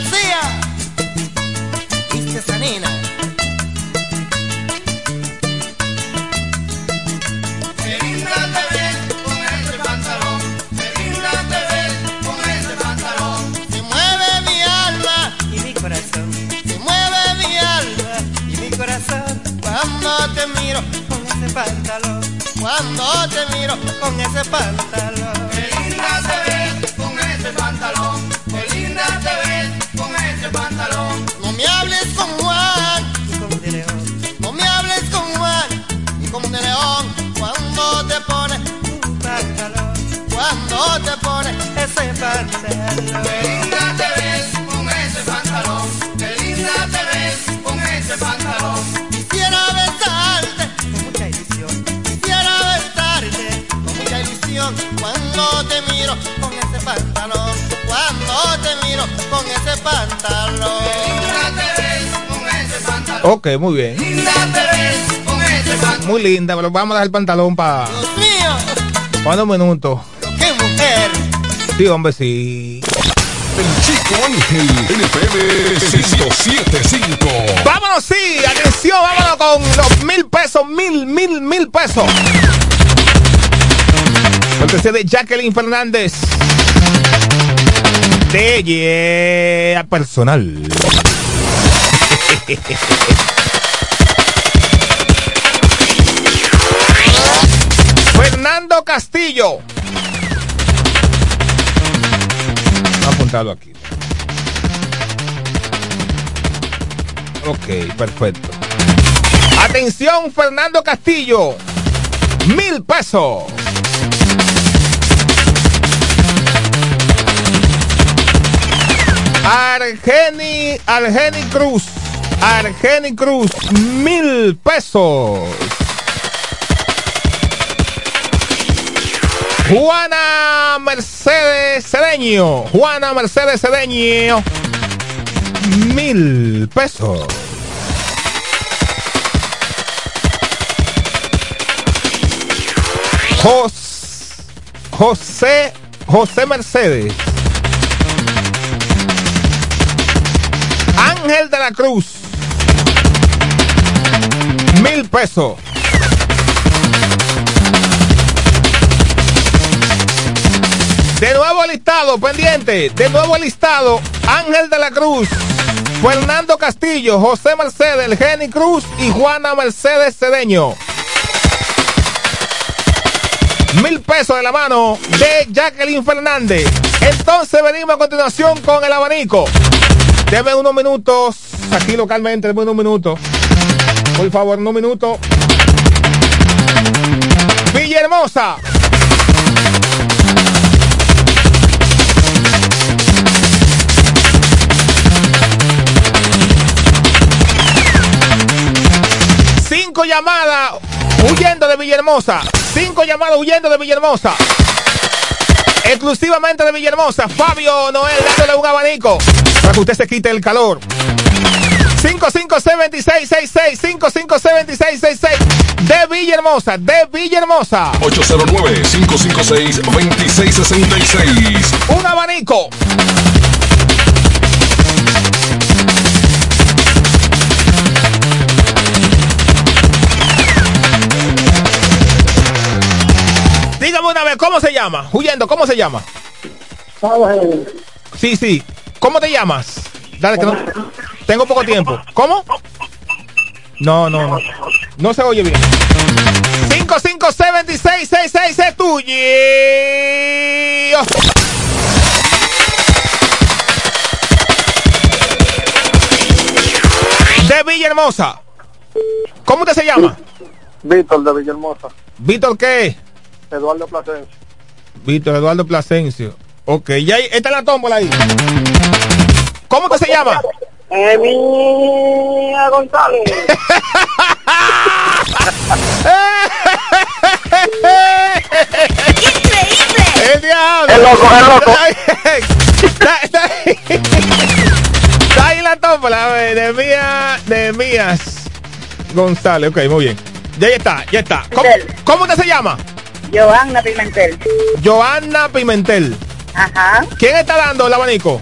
García. Y Cesanina. Qué linda te ves con ese pantalón, qué linda te ves con ese pantalón. Se mueve mi alma. Y mi corazón, se mueve mi alma. Y mi corazón. Cuando te miro, con ese pantalón, cuando te miro con ese pantalón. Qué linda te ves con ese pantalón, Qué linda te ves con ese pantalón, qué linda te ves con ese pantalón. Quisiera besarte, Con mucha ilusión, quisiera besarte con mucha ilusión cuando te miro con ese pantalón, cuando te miro con ese pantalón. Linda te ves con ese pantalón, Ok, muy bien. linda te ves con ese pantalón. Muy linda, pero vamos a dejar el pantalón para Dios mío, cuando un Sí, hombre, sí. El Chico Ángel, NFM 1075. Vámonos, sí, atención, vámonos con los mil pesos, mil, mil, mil pesos. Cortesía de Jacqueline Fernández. De Yeah Personal. Fernando Castillo. Aquí. Ok, perfecto. Atención, Fernando Castillo. Mil pesos. Argeni, Argeni Cruz. Argeni Cruz. Mil pesos. Juana Mercedes Cedeño. Juana Mercedes Cedeño. Mil pesos. Jos- José José Mercedes. Ángel de la Cruz. Mil pesos. De nuevo listado, pendiente. De nuevo listado. Ángel de la Cruz. Fernando Castillo, José Mercedes, el Geni Cruz y Juana Mercedes Cedeño. Mil pesos de la mano de Jacqueline Fernández. Entonces venimos a continuación con el abanico. Deme unos minutos. Aquí localmente, deme unos minutos. Por favor, unos minutos. Villahermosa. Cinco llamadas huyendo de Villahermosa. Cinco llamadas huyendo de Villahermosa. Exclusivamente de Villahermosa. Fabio Noel dándole un abanico para que usted se quite el calor. 556-2666. 556-2666. De Villahermosa. De Villahermosa. 809-556-2666. Un abanico. ¿Cómo se llama? Huyendo, ¿cómo se llama? Sí, sí. ¿Cómo te llamas? Dale, que no. Tengo poco tiempo. ¿Cómo? No, no, no. No se oye bien. 556-2666 es tuyo. De Villahermosa. ¿Cómo usted se llama? Víctor de Villahermosa, Víctor, ¿qué? Eduardo Plasencia. Víctor Eduardo Plasencio. Ok, ya ahí- está la tómbola ahí. ¿Cómo usted se llama? Emilia González. ¡El diablo! El loco, el loco. Está, está ahí. Está ahí la tómbola, a ver, de Mía, de Mías González. Ok, muy bien. Ya ahí está, ya está. ¿Cómo, cómo usted se llama? Johanna Pimentel. Joana Pimentel. Ajá. ¿Quién está dando el abanico?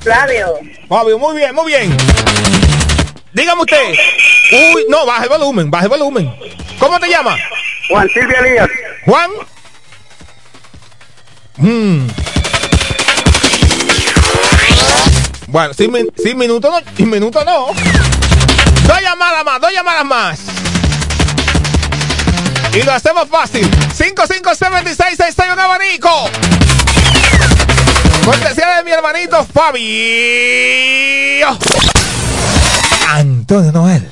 Flavio. Fabio, muy bien, muy bien. Dígame usted. Uy, no, baja el volumen, baja el volumen. ¿Cómo te llamas? Juan Silvia Elías. Juan. Mm. Bueno, sin, min- sin minuto no, sin minuto no. Dos llamadas más, dos llamadas más. Y lo hacemos fácil. 557666 un abanico. Cortesía de mi hermanito Fabio. Antonio Noel.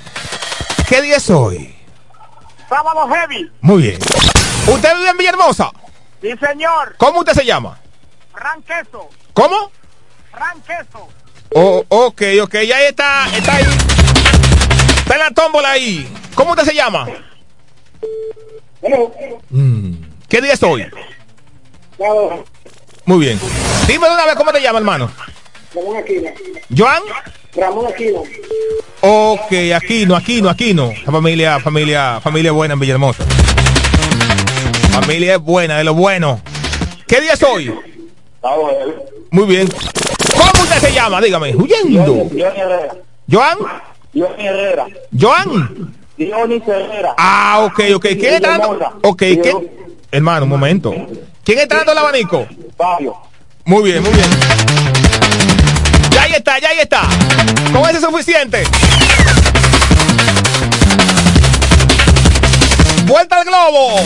¿Qué día es hoy? Sábado Heavy. Muy bien. ¿Usted vive en Villahermosa? Sí, señor. ¿Cómo usted se llama? Ran Queso. ¿Cómo? Ran Queso. Oh, ok, ok, ya está, está ahí. Está en la tómbola ahí. ¿Cómo usted se llama? Mm, ¿Qué día es hoy? Muy bien. Dime de una vez cómo te llama, hermano. Ramón Aquino. ¿Joan? Ramón Aquino. Ok, Aquino, Aquino, Aquino. La familia, familia, familia buena en Villahermosa. Familia es buena, de lo bueno. ¿Qué día es hoy? Sábado. Muy bien. ¿Cómo usted se llama? Dígame. Huyendo. Johnny Herrera. ¿Joan? Johnny Herrera. ¿Joan? Johnny Herrera. Ah, ok, ok. ¿Quién está dando? Ok, ¿quién? Hermano, un momento. ¿Quién está dando el abanico? Fabio. Muy bien, muy bien. Ya ahí está, ya ahí está. Con ese es suficiente. Vuelta al globo.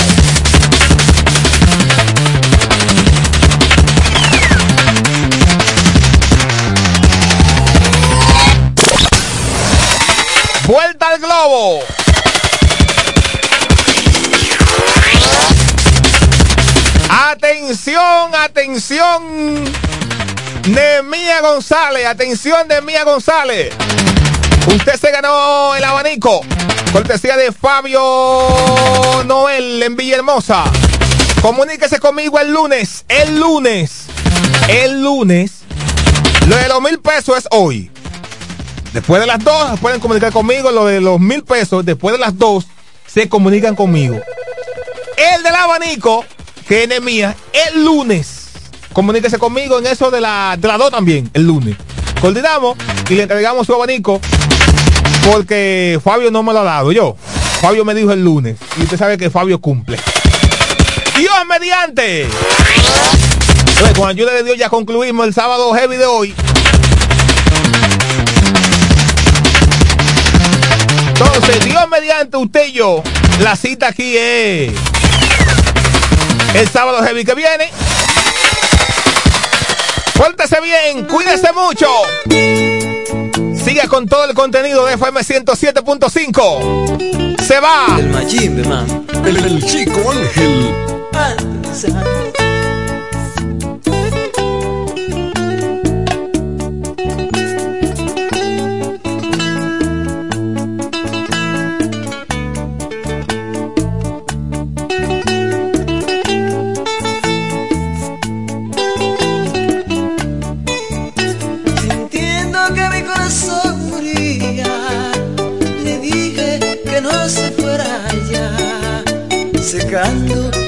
Vuelta al globo. Atención, atención. Nemía González, atención Nemía González. Usted se ganó el abanico. Cortesía de Fabio Noel en Villahermosa. Comuníquese conmigo el lunes. El lunes. El lunes. Lo de los mil pesos es hoy. Después de las dos pueden comunicar conmigo. Lo de los mil pesos, después de las dos, se comunican conmigo. El del abanico, que es Nemía, el lunes. Comuníquese conmigo en eso de la, de las dos también, el lunes. Coordinamos y le entregamos su abanico. Porque Fabio no me lo ha dado yo. Fabio me dijo el lunes. Y usted sabe que Fabio cumple. Dios mediante. Entonces, con ayuda de Dios ya concluimos el sábado heavy de hoy. Entonces, Dios mediante usted y yo, la cita aquí es el sábado heavy que viene. Pórtese bien, cuídese mucho. Siga con todo el contenido de FM 107.5. Se va. El machimbe, man. El, el chico Ángel. Sintiendo Gantung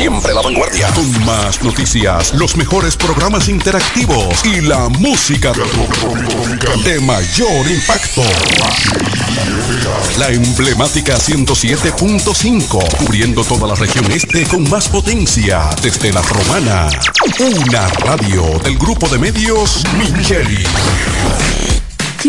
Siempre la vanguardia. Con más noticias, los mejores programas interactivos y la música de mayor impacto. La emblemática 107.5, cubriendo toda la región este con más potencia desde la romana. Una radio del grupo de medios Micheli.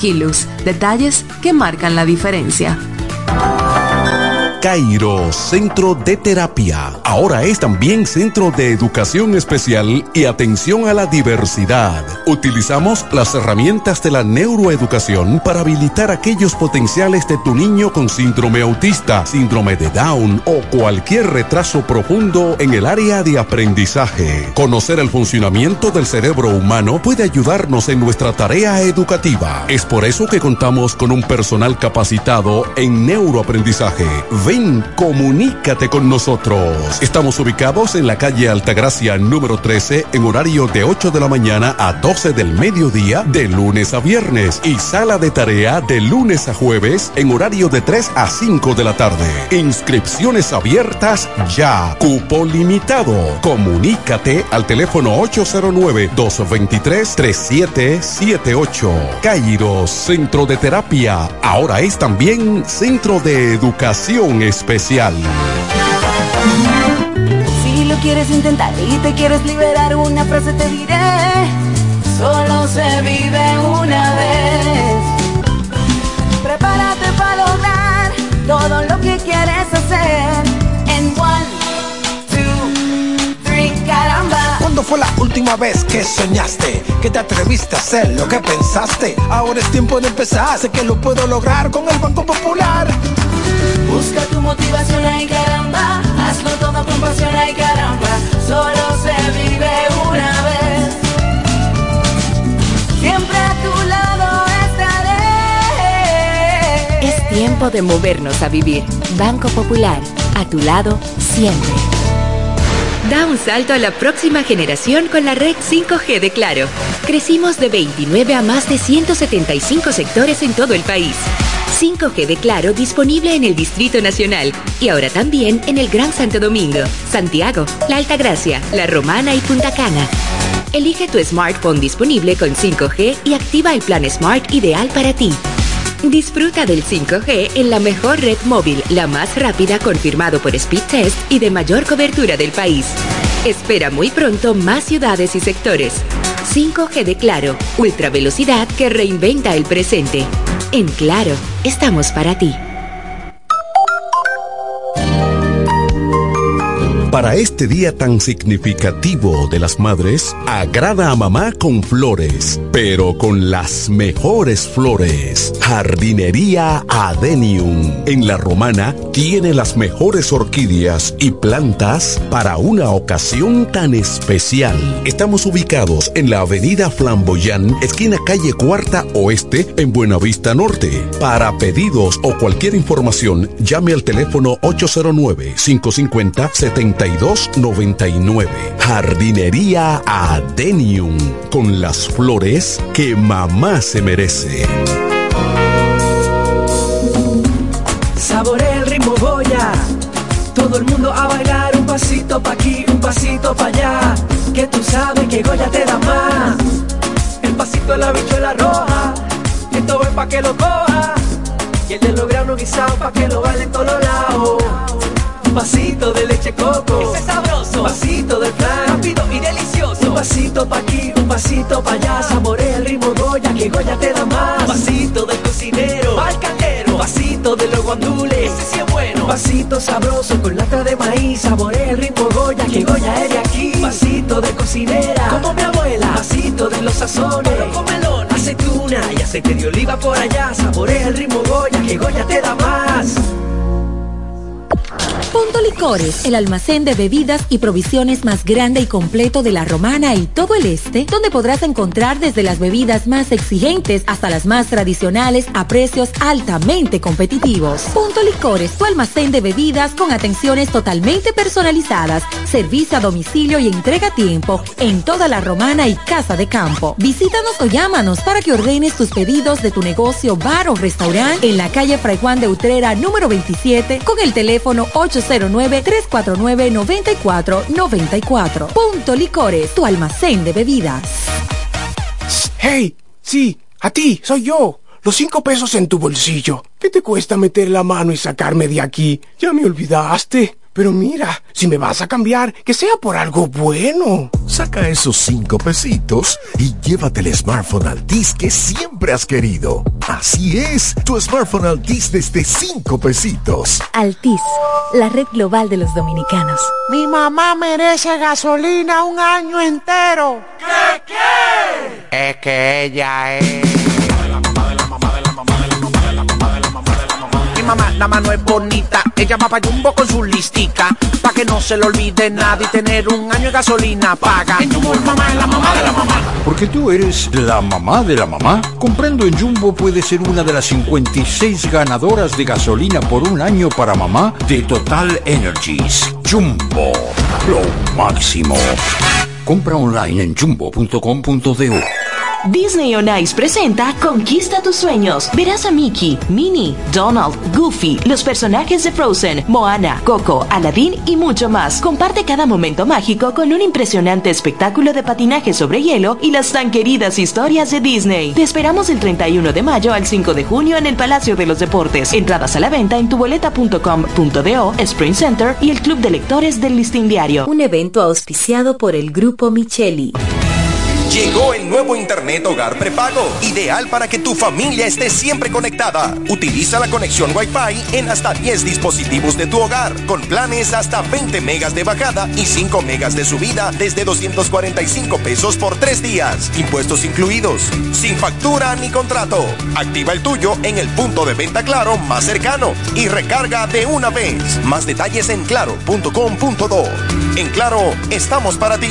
Skilus, detalles que marcan la diferencia. Cairo Centro de Terapia. Ahora es también Centro de Educación Especial y Atención a la Diversidad. Utilizamos las herramientas de la neuroeducación para habilitar aquellos potenciales de tu niño con síndrome autista, síndrome de Down o cualquier retraso profundo en el área de aprendizaje. Conocer el funcionamiento del cerebro humano puede ayudarnos en nuestra tarea educativa. Es por eso que contamos con un personal capacitado en neuroaprendizaje. Ven, comunícate con nosotros. Estamos ubicados en la calle Altagracia número 13 en horario de 8 de la mañana a 12 del mediodía de lunes a viernes y sala de tarea de lunes a jueves en horario de 3 a 5 de la tarde. Inscripciones abiertas ya. Cupo limitado. Comunícate al teléfono 809-223-3778. Cairo Centro de Terapia. Ahora es también Centro de Educación Especial. Quieres intentar y te quieres liberar, una frase te diré. Solo se vive una vez. Prepárate para lograr todo lo que quieres hacer. En one, two, three, caramba. ¿Cuándo fue la última vez que soñaste? Que te atreviste a hacer lo que pensaste. Ahora es tiempo de empezar. Sé que lo puedo lograr con el Banco Popular. Busca tu motivación, ay caramba. Hazlo todo con pasión, ay caramba. Solo se vive una vez. Siempre a tu lado estaré. Es tiempo de movernos a vivir. Banco Popular, a tu lado siempre. Da un salto a la próxima generación con la red 5G de Claro. Crecimos de 29 a más de 175 sectores en todo el país. 5G de Claro disponible en el Distrito Nacional y ahora también en el Gran Santo Domingo, Santiago, La Altagracia, La Romana y Punta Cana. Elige tu smartphone disponible con 5G y activa el plan Smart ideal para ti. Disfruta del 5G en la mejor red móvil, la más rápida confirmado por Speed Test y de mayor cobertura del país. Espera muy pronto más ciudades y sectores. 5G de Claro, ultra velocidad que reinventa el presente. En Claro, estamos para ti. Para este día tan significativo de las madres, agrada a mamá con flores, pero con las mejores flores. Jardinería Adenium. En la romana tiene las mejores orquídeas y plantas para una ocasión tan especial. Estamos ubicados en la avenida Flamboyán, esquina calle Cuarta Oeste, en Buenavista Norte. Para pedidos o cualquier información, llame al teléfono 809 550 70 3299. Jardinería Adenium. Con las flores que mamá se merece. Saborea el ritmo Goya. Todo el mundo a bailar un pasito pa' aquí, un pasito pa' allá. Que tú sabes que Goya te da más. El pasito de la bichuela roja. Esto es pa' que lo coja. Y el de los granos guisados pa' que lo baile en todos lados. Un vasito de leche coco. Ese sabroso. Vasito de flan. Rápido y delicioso. Un vasito pa' aquí, un vasito pa' allá. Saborea el ritmo Goya, que Goya te da más. Un vasito del cocinero. Pa'l caldero. Un vasito de los guandules. Ese sí es bueno. Un vasito sabroso con lata de maíz. Saborea el ritmo Goya, que Goya es de aquí. Un vasito de cocinera. Como mi abuela. Un vasito de los sazones. Con melón, aceituna y aceite de oliva por allá. Saborea el ritmo Goya, que Goya te da más. Punto Licores, el almacén de bebidas y provisiones más grande y completo de la Romana y todo el este, donde podrás encontrar desde las bebidas más exigentes hasta las más tradicionales a precios altamente competitivos. Punto Licores, tu almacén de bebidas con atenciones totalmente personalizadas, servicio a domicilio y entrega a tiempo en toda la Romana y Casa de Campo. Visítanos o llámanos para que ordenes tus pedidos de tu negocio, bar o restaurante en la calle Fray Juan de Utrera número 27 con el teléfono 809-349-9494. Punto Licores, tu almacén de bebidas. Hey, sí, a ti, soy yo. Los cinco pesos en tu bolsillo. ¿Qué te cuesta meter la mano y sacarme de aquí? Ya me olvidaste. Pero mira, si me vas a cambiar, que sea por algo bueno. Saca esos cinco pesitos y llévate el smartphone Altis que siempre has querido. Así es, tu smartphone Altis desde cinco pesitos. Altis, la red global de los dominicanos. Mi mamá merece gasolina un año entero. ¿Qué qué? Es que ella es. Mi mamá, la mano es bonita, ella va pa' Jumbo con su listica, pa' que no se le olvide nada y tener un año de gasolina paga. En Jumbo, mamá es la mamá de la mamá. Porque tú eres la mamá de la mamá. Comprando en Jumbo puedes ser una de las 56 ganadoras de gasolina por un año para mamá de Total Energies. Jumbo, lo máximo. Compra online en jumbo.com.do. Disney on Ice presenta Conquista tus sueños. Verás a Mickey, Minnie, Donald, Goofy, los personajes de Frozen, Moana, Coco, Aladdin y mucho más. Comparte cada momento mágico con un impresionante espectáculo de patinaje sobre hielo y las tan queridas historias de Disney. Te esperamos el 31 de mayo al 5 de junio en el Palacio de los Deportes. Entradas a la venta en tuboleta.com.do, Spring Center y el Club de Lectores del Listín Diario. Un evento auspiciado por el Grupo Micheli. Llegó el nuevo Internet Hogar Prepago, ideal para que tu familia esté siempre conectada. Utiliza la conexión Wi-Fi en hasta 10 dispositivos de tu hogar, con planes hasta 20 megas de bajada y 5 megas de subida desde 245 pesos por 3 días, impuestos incluidos, sin factura ni contrato. Activa el tuyo en el punto de venta Claro más cercano y recarga de una vez. Más detalles en claro.com.do. En Claro, estamos para ti.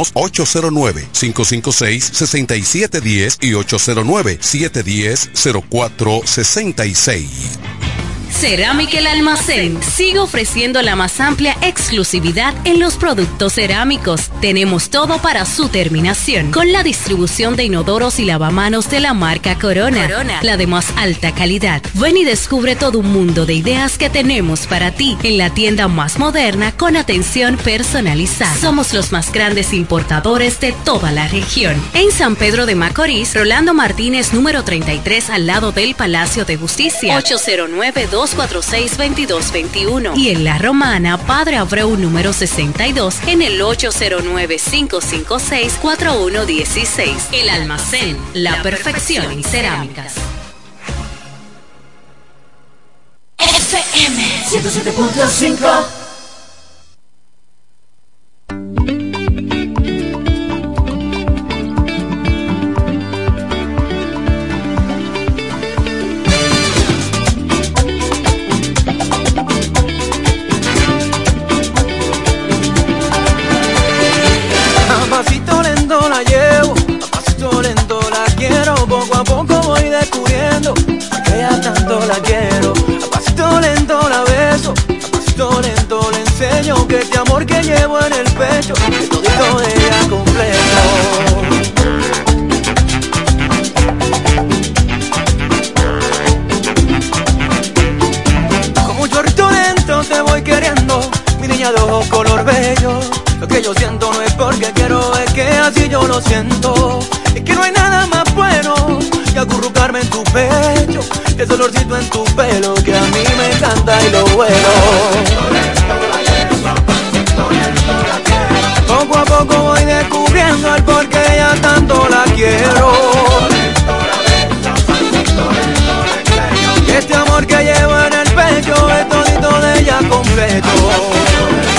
809-556-6710 y 809-710-0466. Cerámica El Almacén sigue ofreciendo la más amplia exclusividad en los productos cerámicos. Tenemos todo para su terminación, con la distribución de inodoros y lavamanos de la marca Corona, la de más alta calidad. Ven y descubre todo un mundo de ideas que tenemos para ti en la tienda más moderna con atención personalizada. Somos los más grandes importadores de toda la región. En San Pedro de Macorís, Rolando Martínez, número 33, al lado del Palacio de Justicia. 809 246-2221. Y en La Romana, Padre Abreu número 62, en el 809-556-4116. El almacén, la perfección en cerámicas. FM 107.5 que ya tanto la quiero. A pasito lento la beso, a pasito lento le enseño que este amor que llevo en el pecho, que todito de ella completo. Como un chorrito lento te voy queriendo, mi niña de ojos color bello. Lo que yo siento no es porque quiero, es que así yo lo siento. Es que no hay nada más bueno que acurrucarme en tu pecho, que ese en tu pelo que a mí me encanta y lo vuelo. Poco a poco voy descubriendo el por qué ya tanto la quiero. Que este amor que llevo en el pecho es todito de ella completo.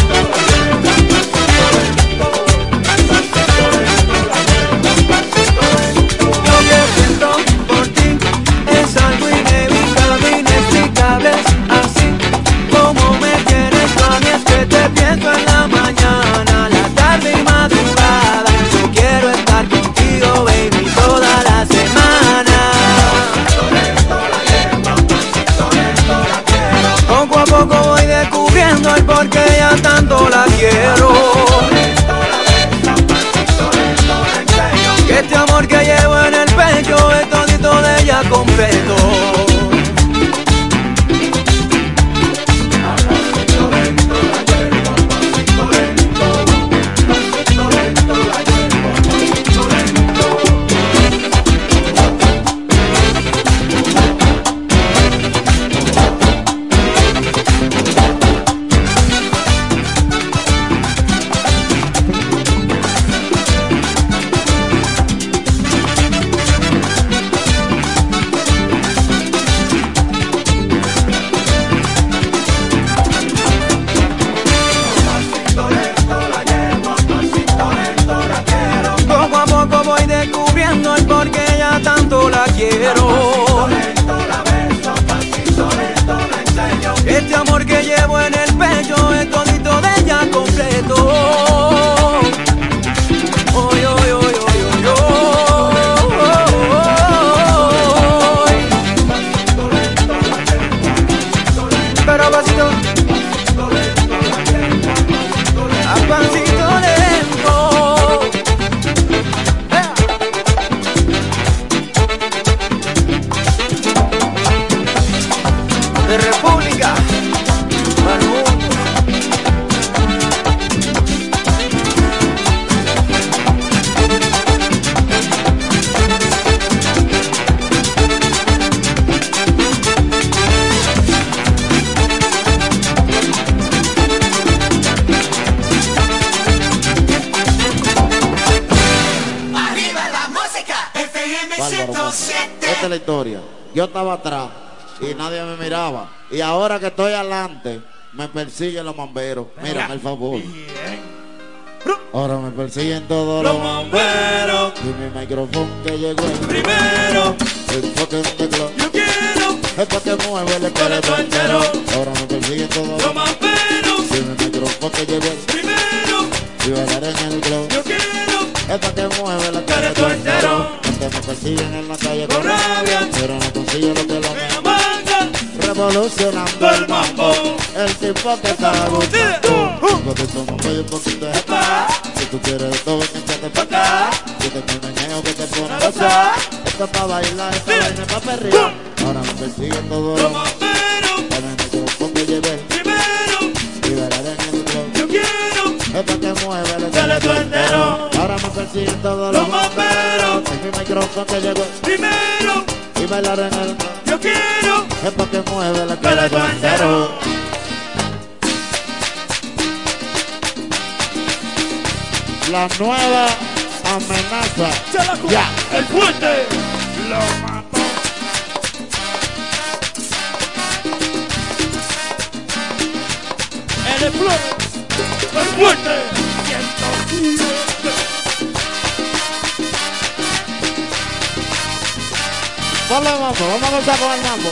pausa con el mambo.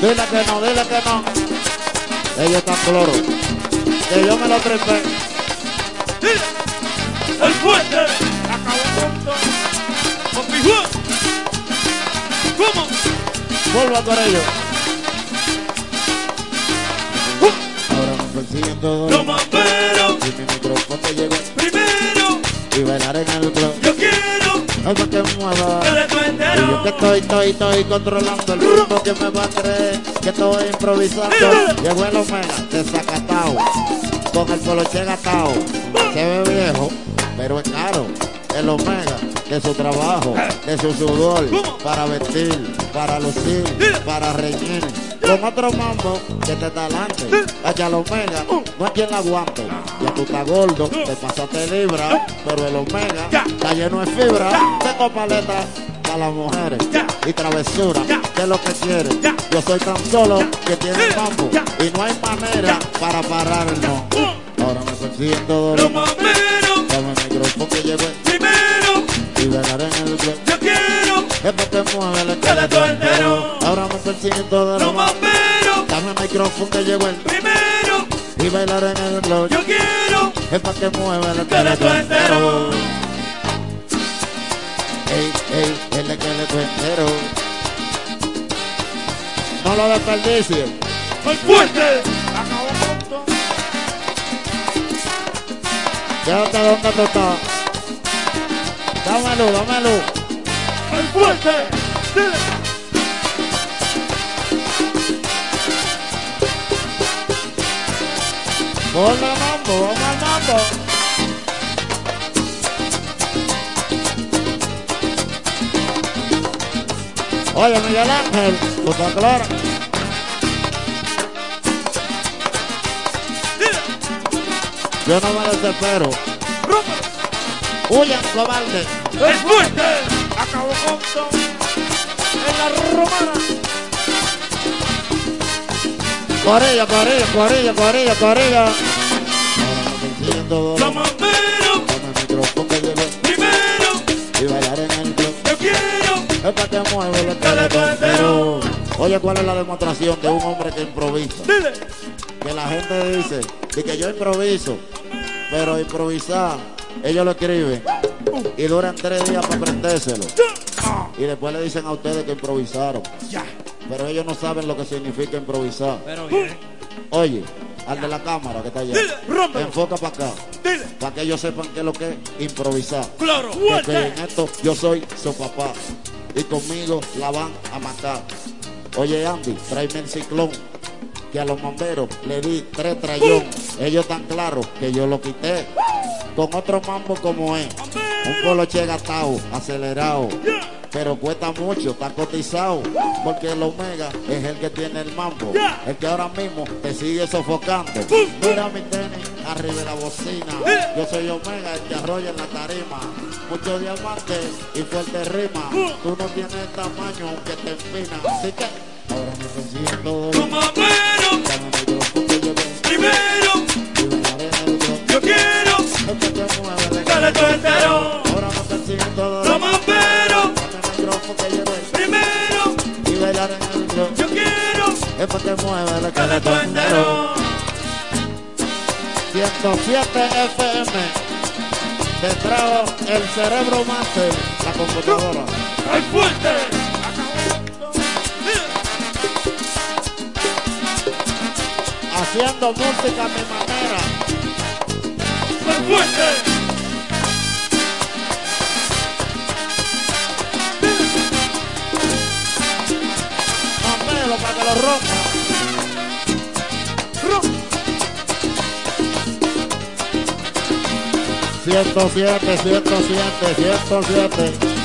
Dile que no, dile que no. Ellos están cloro. Que yo me lo trepé. El fuerte. Acabó pronto. Con mi ¿Cómo? Vuelvo a tu ellos. haciendo Los mamperos Y mi micrófono llegó primero. Y bailar en el club. Yo quiero Algo que mueva. Y yo que estoy, estoy, estoy controlando El ritmo que me va a creer. Que estoy improvisando. Llegó el Omega desacatado Con el poloche gatao Se ve viejo, pero es caro. El Omega de su trabajo, de su sudor, para vestir, para lucir, para reñir. Con otro mambo que te talante, vaya el Omega, no hay quien la aguante. Ya tú estás gordo, te pasaste libra, pero el Omega está lleno de fibra. Tengo paleta para las mujeres y travesura, que es lo que quieren. Yo soy tan solo que tiene mambo y no hay manera para pararlo. Ahora me persiguen todos los mameros. Dame el micrófono que primero y bailar en el club. Yo quiero es para que mueva el esqueleto entero. Ahora me persiguen todos los mameros. Dame el micrófono que llevo el primero y bailar en el club. Yo quiero es para que mueva el esqueleto entero. Ey, ey, el esqueleto entero. No lo desperdicies. ¡Muy fuerte! Quédate donde tú estás. Dámelo, dámelo. ¡Muy fuerte! Ponle mambo, vamos al mambo. Oye, Miguel Ángel, ¿tú estás claro? Yo no me desespero. Huyan, cobarde. ¡Es fuerte! Acabó con todo en la romana. Corilla, corilla. Los mamberos micrófono que lleve primero. y bailar en el club. Yo quiero Es para que mueve el esqueleto entero. Oye, ¿cuál es la demostración de un hombre que improvisa? Que la gente dice de que yo improviso, pero improvisar, ellos lo escriben y duran tres días para aprendérselo. Y después le dicen a ustedes que improvisaron. Pero ellos no saben lo que significa improvisar. Pero bien. Oye, al de la cámara que está allá. Enfoca para acá. Para que ellos sepan qué es lo que es improvisar. Claro. Porque en esto yo soy su papá. Y conmigo la van a matar. Oye, Andy, tráeme el ciclón. Que a los bomberos le di tres trayón. Ellos están claros que yo lo quité. Con otro mambo como es. Un poloche gastado, acelerado. Pero cuesta mucho, está cotizado. Porque el Omega es el que tiene el mambo. El que ahora mismo te sigue sofocando. Mira mi tenis, arriba de la bocina. Yo soy Omega, el que arrolla en la tarima. Mucho diamante y fuerte rima. Tú no tienes tamaño que te empina. Así que ahora me persiguen Primero. Yo quiero entero. Los mamberos micrófono que llevo primero. Yo quiero esqueleto entero. entero. 107 FM. Trajo el cerebro master, la computadora. ¡Ay, fuerte! haciendo música a mi manera. ¡Más fuerte! Mamelo para que lo rompa. Rom. 107, 107, 107.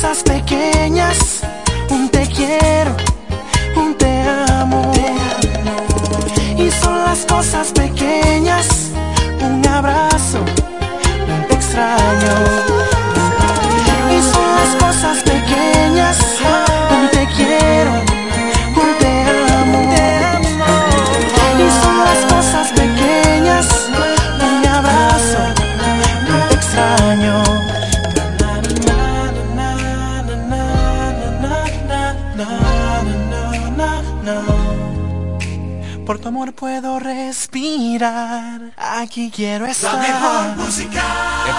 cosas pequeñas, un te quiero, un te amo. Y son las cosas pequeñas. Aquí quiero estar. La mejor música.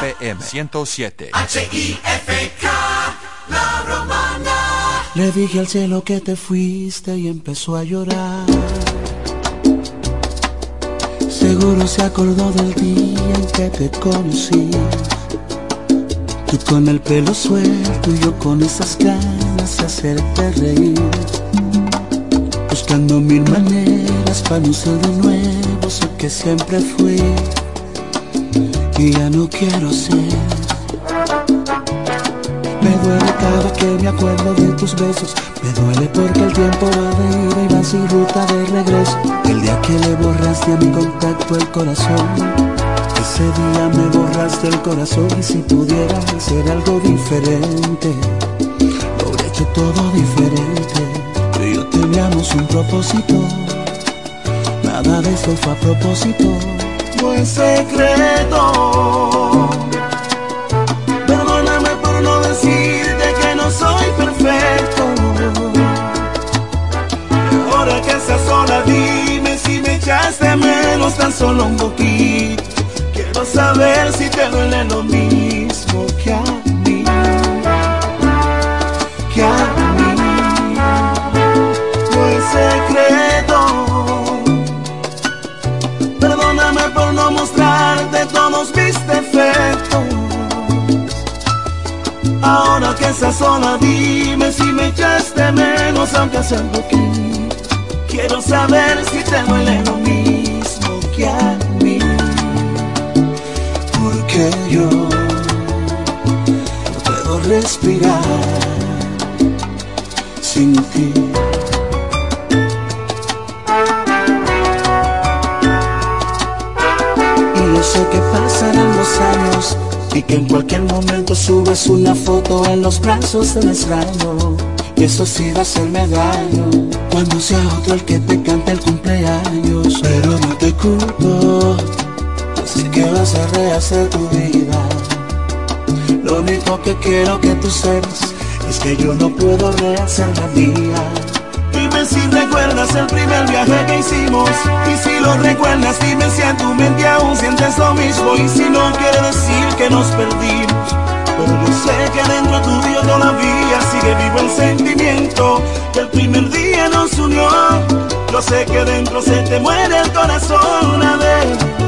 FM 107. H-I-F-K, La Romana. Le dije al cielo que te fuiste y empezó a llorar. Seguro se acordó del día en que te conocí. Tú con el pelo suelto y yo con esas ganas de hacerte reír. Buscando mil maneras para no ser de nuevo, que siempre fui. Y ya no quiero ser. Me duele cada que me acuerdo de tus besos. Me duele porque el tiempo va de ida y va sin ruta de regreso. El día que le borraste a mi contacto el corazón. Ese día me borraste el corazón y si pudiera hacer algo diferente, lo hubiera hecho todo diferente. Tú y yo teníamos un propósito, nada de eso fue a propósito. No es secreto. Perdóname por no decirte que no soy perfecto. Ahora que estás sola, dime si me echaste menos tan solo un poquito. Quiero saber si te duele lo mismo que a todos mis defectos. Ahora que estás sola, dime si me echaste menos, aunque sea un poquito. Quiero saber si te duele lo mismo que a mí. Porque yo no puedo respirar sin ti. Sé que pasarán los años y que en cualquier momento subes una foto en los brazos del extraño. Y eso sí va a hacerme daño cuando sea otro el que te cante el cumpleaños. Pero no te culpo, sé que vas a rehacer tu vida. Lo único que quiero que tú sepas es que yo no puedo rehacer la mía. El primer viaje que hicimos. Y si lo recuerdas dime si en tu mente aún sientes lo mismo. Y si no quiere decir que nos perdimos. Pero yo sé que dentro tuyo todavía sigue vivo el sentimiento Que el primer día nos unió. Yo sé que dentro se te muere el corazón A ver,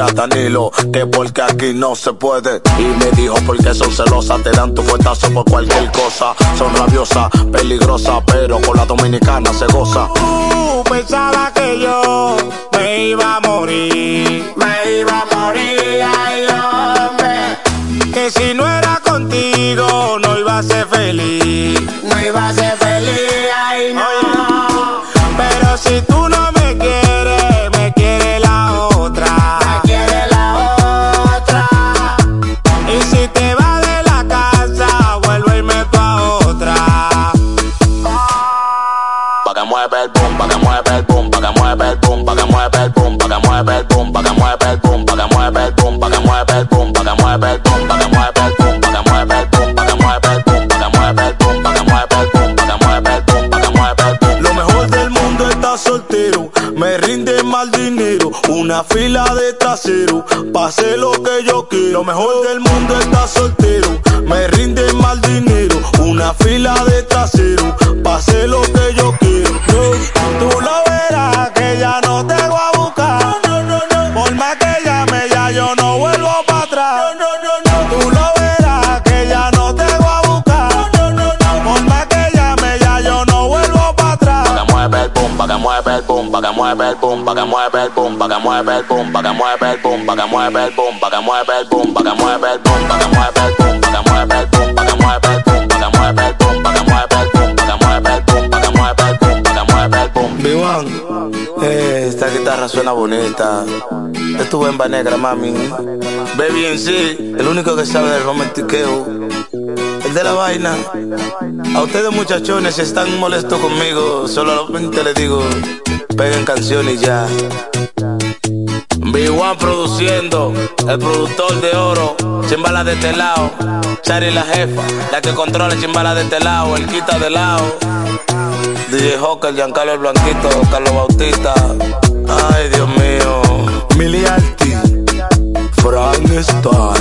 a Danilo que porque aquí no se puede. Y me dijo porque son celosas, te dan tu fuertazo por cualquier cosa. Son rabiosas, peligrosas, pero con la dominicana se goza. Uh, pensaba que yo me iba a morir, me iba a morir, ay hombre. Que si no era contigo no iba a ser feliz, no iba a ser feliz, ay no. Pero si tú no me bomba, que mueve el bomba, que mueve el bomba, que mueve el bomba, que mueve el bomba, que mueve el bomba, que mueve el bomba, que mueve el bomba, que mueve el bomba, que mueve el bomba, que mueve el bomba, que mueve el bomba. Vivan, esta guitarra suena bonita. Estuve en Negra, mami. Baby en sí, el único que sabe del romantiqueo. El de la vaina. A ustedes muchachones si están molestos conmigo, solo a los 20 les digo, peguen canciones y ya. B1 produciendo, el productor de oro, chimbala de este lado, Chari la jefa, la que controla chimbala de este lado, el quita de lado, DJ Hawker, Giancarlo el Blanquito, Carlos Bautista, ay Dios mío, Miliarty, Frank Star,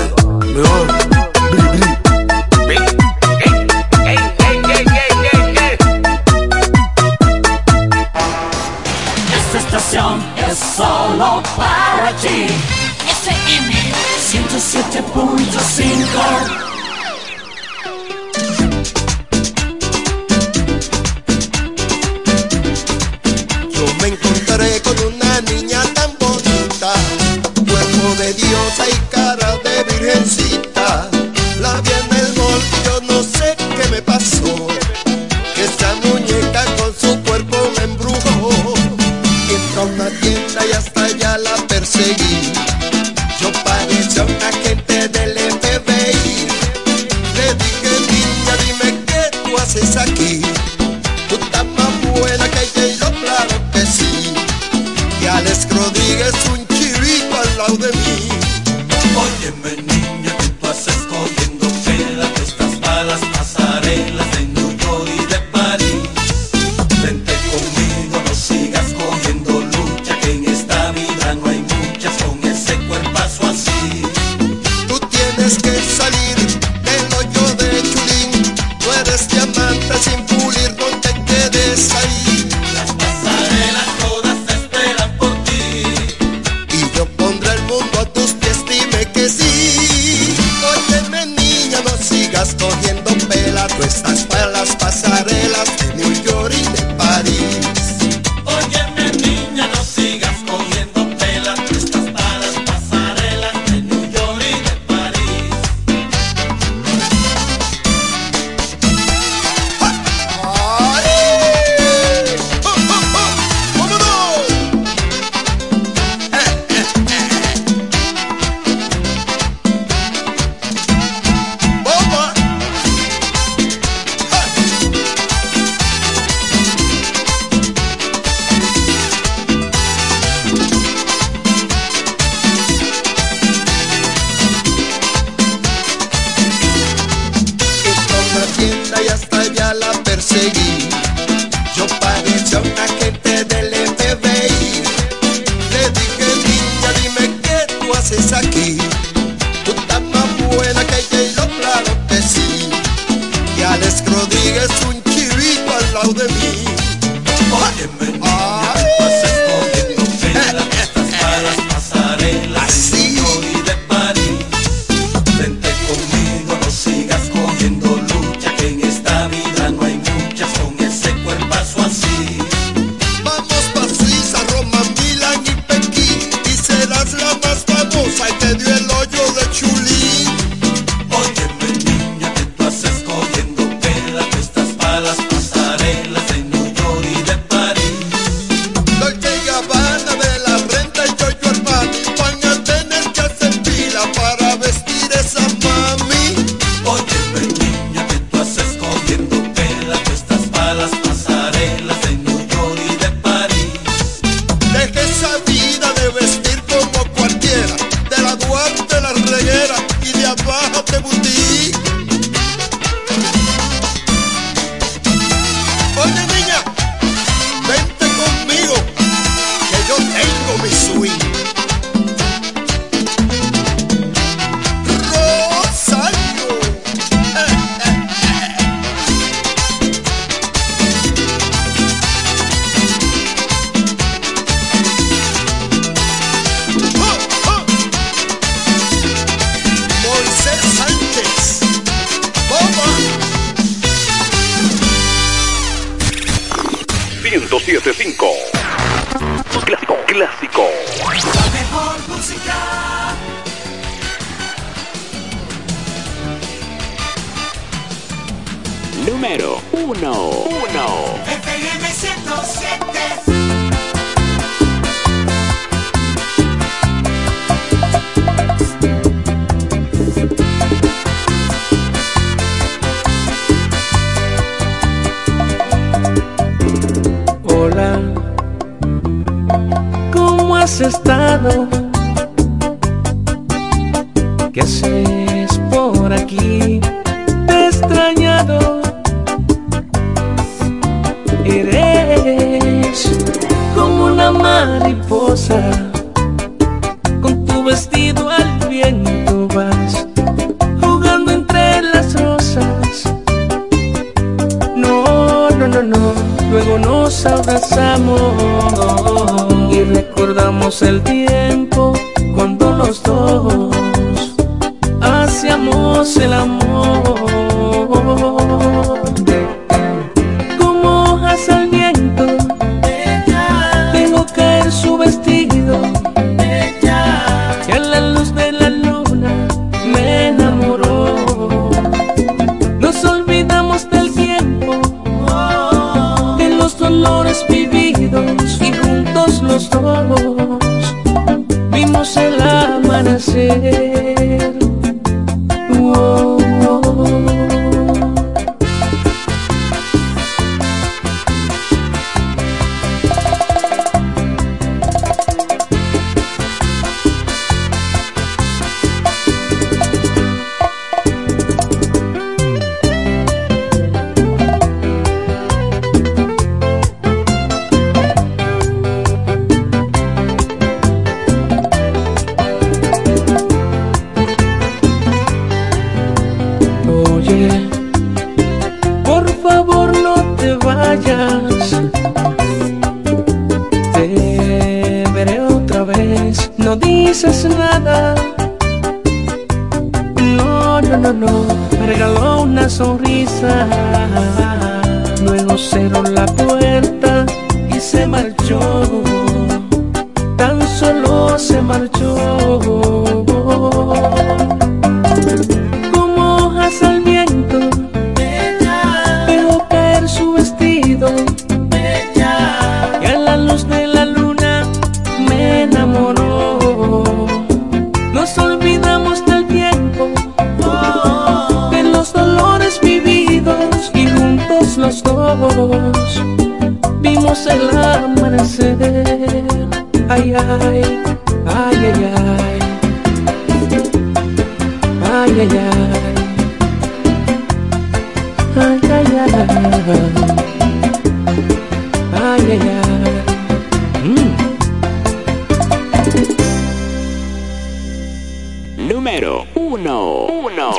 Número 1. 1.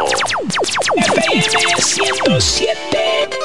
FM 107.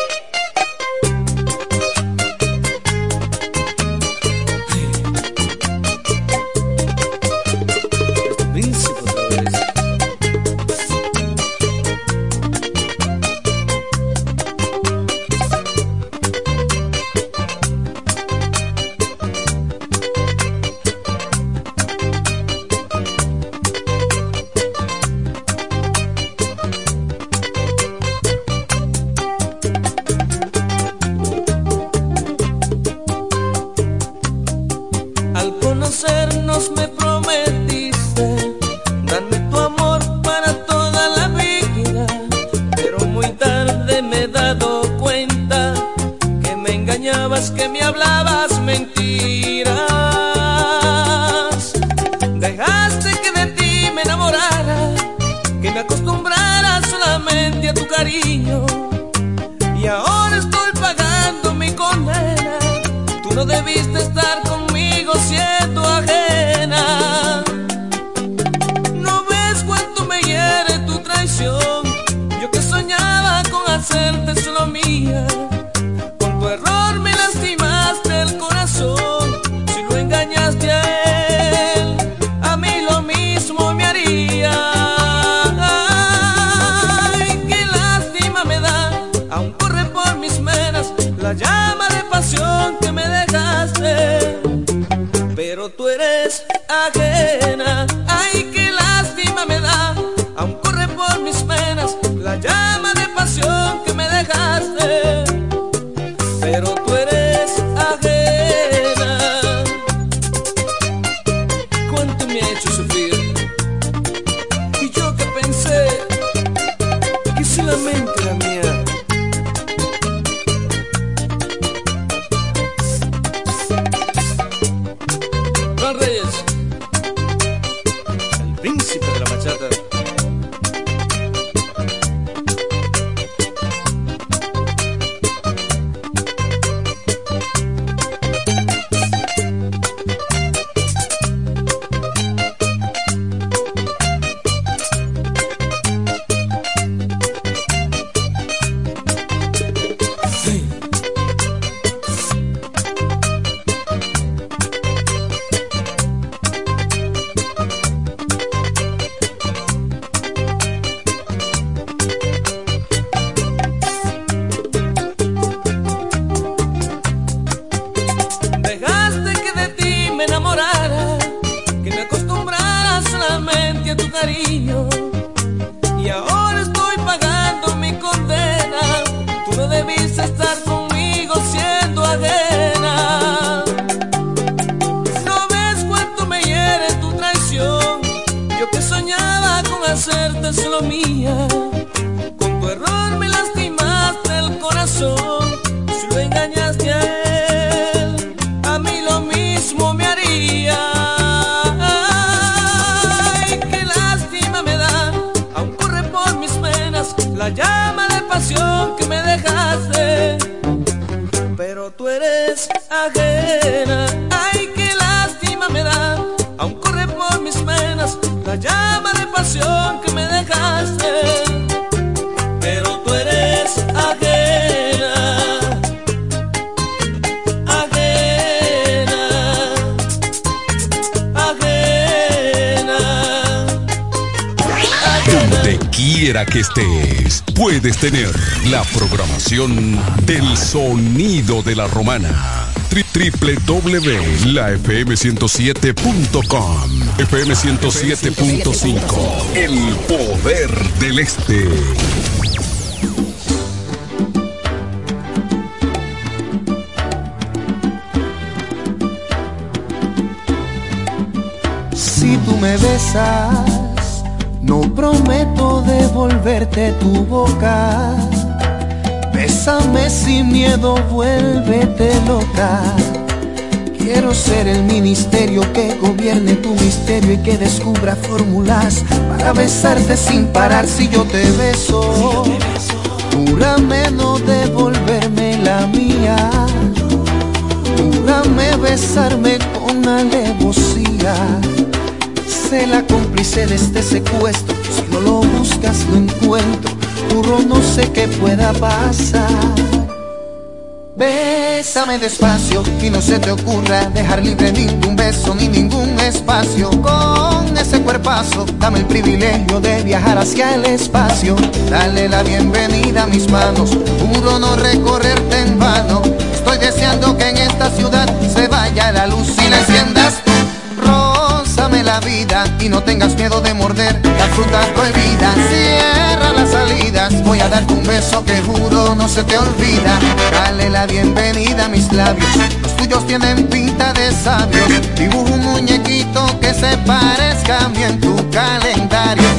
Quiera que estés, puedes tener la programación del sonido de la romana. Tri- www.lafm107.com FM 107.5 El poder del este. Si tú me besas, no prometo devolverte tu boca. Bésame sin miedo, vuélvete loca. Quiero ser el ministerio que gobierne tu misterio y que descubra fórmulas para besarte sin parar si yo te beso. Júrame no devolverme la mía. Júrame besarme con alevosía. Sé la cómplice de este secuestro. Si no lo buscas, lo encuentro. Juro, no sé qué pueda pasar. Bésame despacio y no se te ocurra dejar libre ningún beso ni ningún espacio. Con ese cuerpazo, dame el privilegio de viajar hacia el espacio. Dale la bienvenida a mis manos, juro no recorrerte en vano. Estoy deseando que en esta ciudad se vaya la luz y la enciendas y no tengas miedo de morder las frutas prohibidas. Cierra las salidas, voy a darte un beso que juro no se te olvida. Dale la bienvenida a mis labios, los tuyos tienen pinta de sabios. Dibujo un muñequito que se parezca a mí en tu calendario.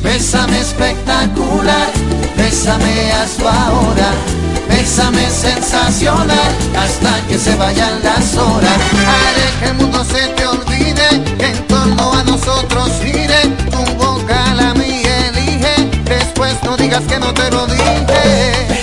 Bésame espectacular, bésame hazlo ahora. Bésame sensacional hasta que se vayan las horas. Haré que el mundo se te olvide, que en torno a nosotros gire. Tu boca la mía elige, después no digas que no te lo dije.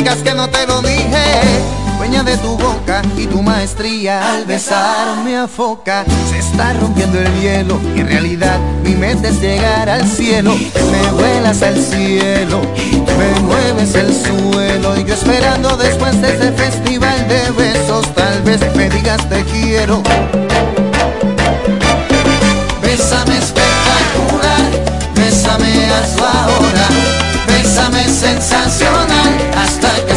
Digas que no te lo dije. Dueña de tu boca y tu maestría al besar me afoca. Se está rompiendo el hielo. En realidad mi meta es llegar al cielo. Me vuelas al cielo, me mueves el suelo. Y yo esperando después de ese festival de besos, tal vez me digas te quiero. Bésame espectacular, bésame hazlo ahora. Bésame sensacional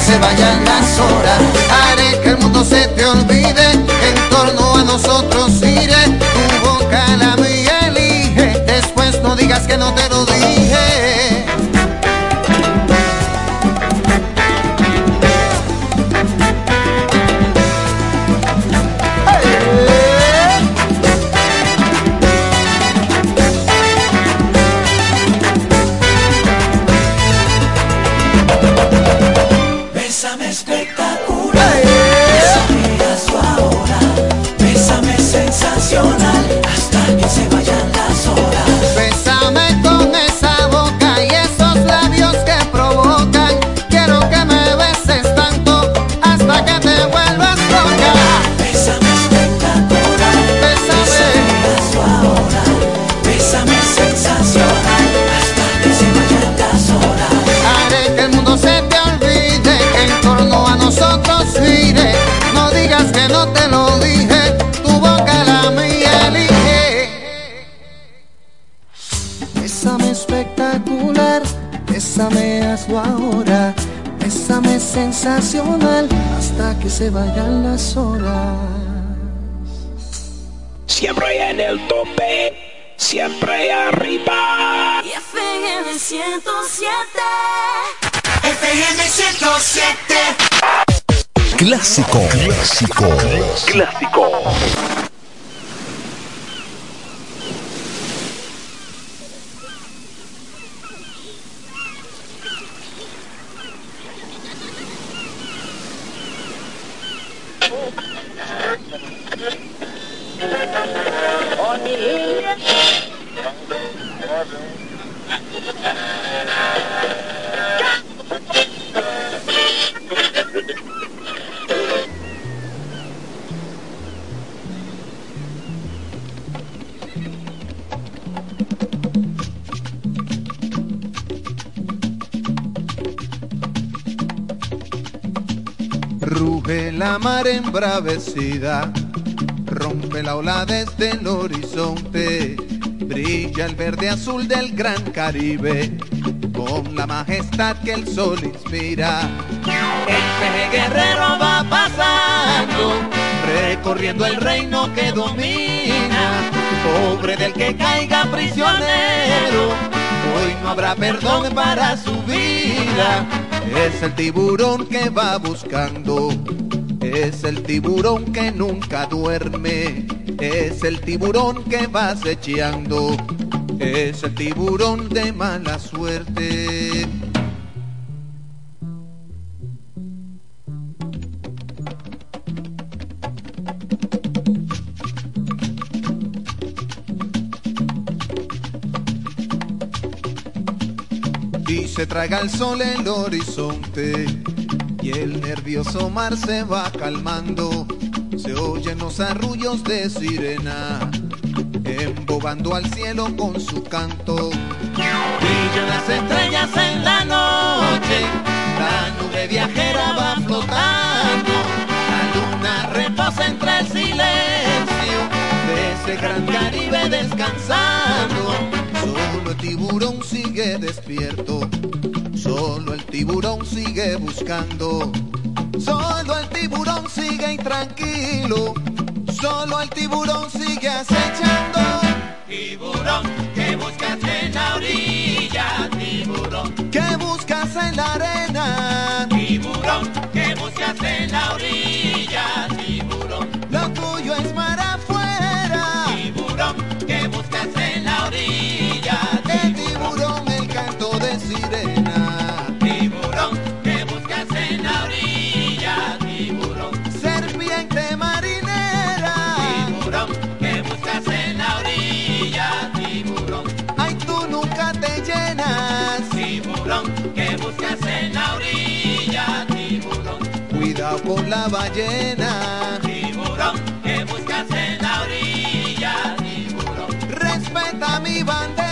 se vayan las horas. Haré que el mundo se te olvide, en torno a nosotros iré. Sensacional hasta que se vayan las horas. Siempre en el tope, siempre arriba. Y FM 107. FM 107. Clásico. Clásico. Clásico. Mar embravecida, rompe la ola desde el horizonte, brilla el verde azul del gran Caribe, con la majestad que el sol inspira. El peje guerrero va pasando, recorriendo el reino que domina, pobre del que caiga prisionero, hoy no habrá perdón para su vida. Es el tiburón que va buscando, es el tiburón que nunca duerme, es el tiburón que va acechando, es el tiburón de mala suerte. y se traga el sol el horizonte y el nervioso mar se va calmando. Se oyen los arrullos de sirena, embobando al cielo con su canto. Brillan las estrellas en la noche, la nube viajera va flotando, la luna reposa entre el silencio de ese gran Caribe descansando. Solo el tiburón sigue despierto, solo el tiburón sigue buscando, solo el tiburón sigue intranquilo, solo el tiburón sigue acechando. Tiburón, ¿qué buscas en la orilla? Tiburón, ¿qué buscas en la arena? Tiburón, ¿qué buscas en la orilla? Cuidado con la ballena. Tiburón, ¿qué buscas en la orilla? Tiburón, respeta mi bandera.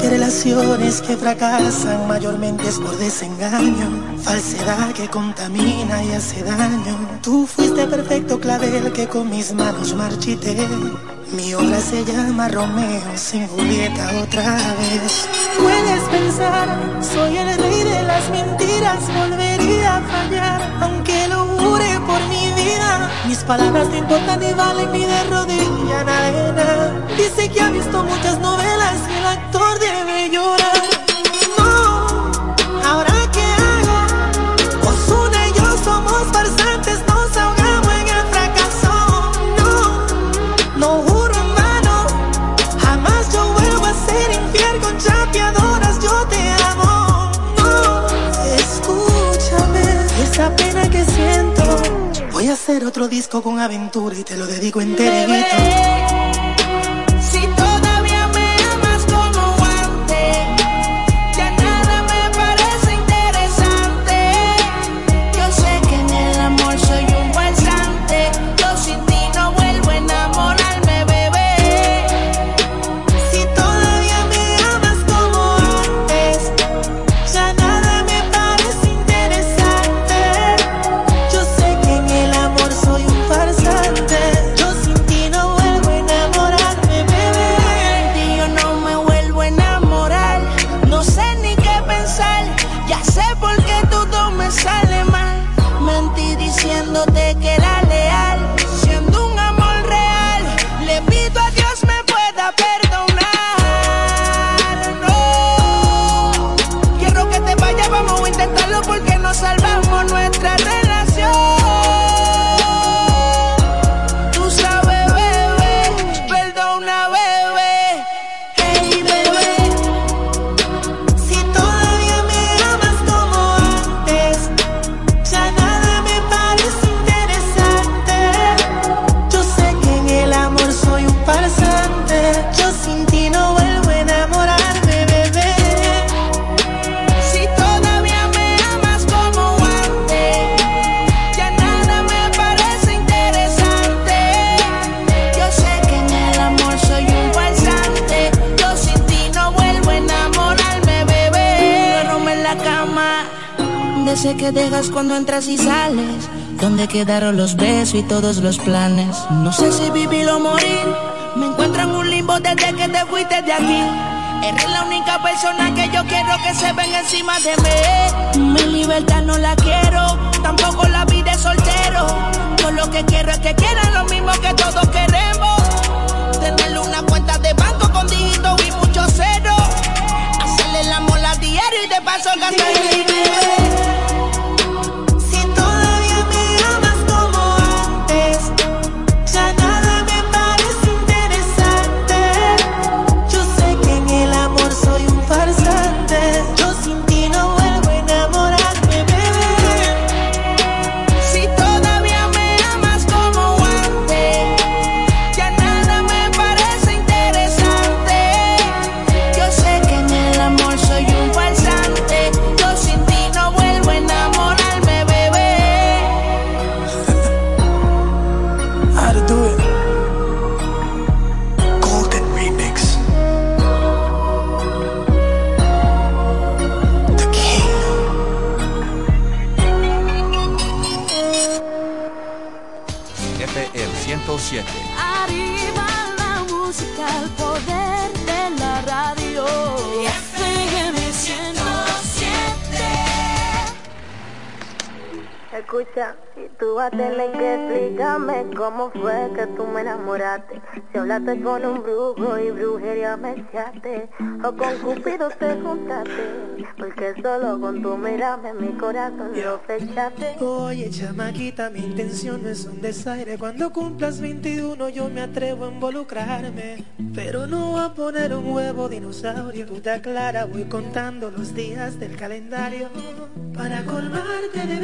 Que relaciones que fracasan mayormente es por desengaño, falsedad que contamina y hace daño. Tú fuiste perfecto clavel que con mis manos marchité. Mi obra se llama Romeo sin Julieta otra vez. Puedes pensar, soy el rey de las mentiras, volvería a fallar, aunque lo mis palabras no importan ni valen ni de rodilla, nena. Dice que ha visto muchas novelas y el actor debe llorar. hacer otro disco con aventura y te lo dedico enterito. Entras y sales. Donde quedaron los besos y todos los planes. No sé si vivir o morir. Me encuentro en un limbo desde que te fuiste de aquí. Eres la única persona que yo quiero que se venga encima de mí. Mi libertad no la quiero, tampoco la vida de soltero. Yo lo que quiero es que quieran lo mismo que todos queremos. Tenerle una cuenta de banco con dígitos y muchos ceros. Hacerle la mola diario y de paso gastar 107. Arriba la música, el poder de la radio. Escucha, y tú vas a tener que explicarme cómo fue que tú me enamoraste. Si hablaste con un brujo y brujería me echaste, o con Cupido te juntaste, porque solo con tu mirarme mi corazón lo fechaste. Oye, chamaquita, mi intención no es un desaire. Cuando cumplas 21 yo me atrevo a involucrarme. Pero no a poner un huevo dinosaurio. Tú te aclara, voy contando los días del calendario. Para colmarte de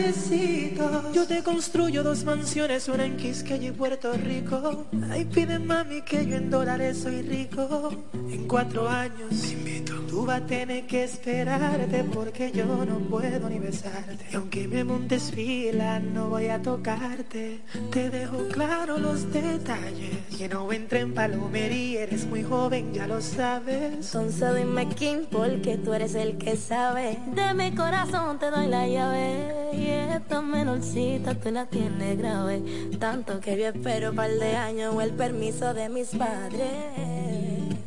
yo te construyo dos mansiones, una en Quisqueya y Puerto Rico. Ay, pide mami que yo en dólares soy rico. En cuatro años, tú vas a tener que esperarte porque yo no puedo ni besarte. Y aunque me montes fila, no voy a tocarte. Te dejo claro los detalles. Que no entre en palomería, eres muy joven, ya lo sabes. Entonces dime quién, porque tú eres el que sabe. De mi corazón te doy la llave. Y esta menorcita tú la tienes grave. Tanto que yo espero par de años o el permiso de mis padres.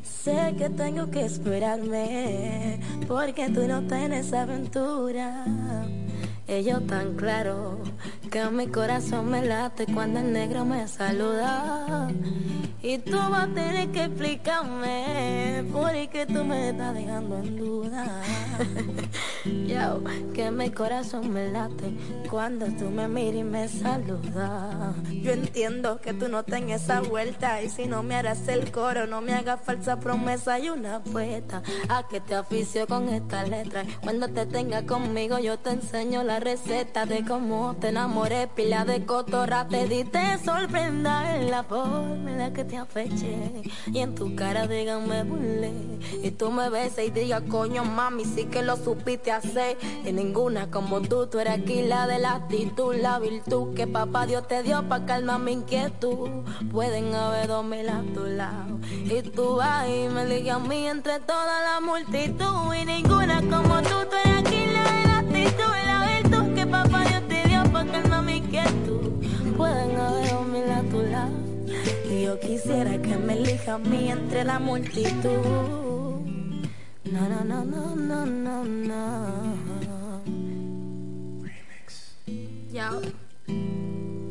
Sé que tengo que esperarme, porque tú no tienes aventura. Ellos tan claro que mi corazón me late cuando el negro me saluda. Y tú vas a tener que explicarme por qué tú me estás dejando en duda. Yo, que mi corazón me late cuando tú me miras y me saludas. Yo entiendo que tú no tengas esa vuelta y si no me harás el coro, no me hagas falsa promesa y una apuesta a que te oficio con esta letra. Cuando te tenga conmigo yo te enseño la receta de cómo te enamoré, pila de cotorra te di, te sorprenda en la forma en que te afeché. Y en tu cara digan me burlé. Y tú me beses y digas coño mami sí que lo supiste hacer. Y ninguna como tú, tú eres aquí la de la actitud, la virtud que papá Dios te dio pa' calmar mi inquietud. Pueden haber dos mil a tu lado. Y tú ahí me ligas a mí entre toda la multitud. Y ninguna como tú, tú eres aquí la de la actitud papá Dios te dio pa' calmar mi inquietud. Pueden haber dos mil a tu lado y yo quisiera que me elija a mí entre la multitud. No, no, no, no, no, no, no. Ya.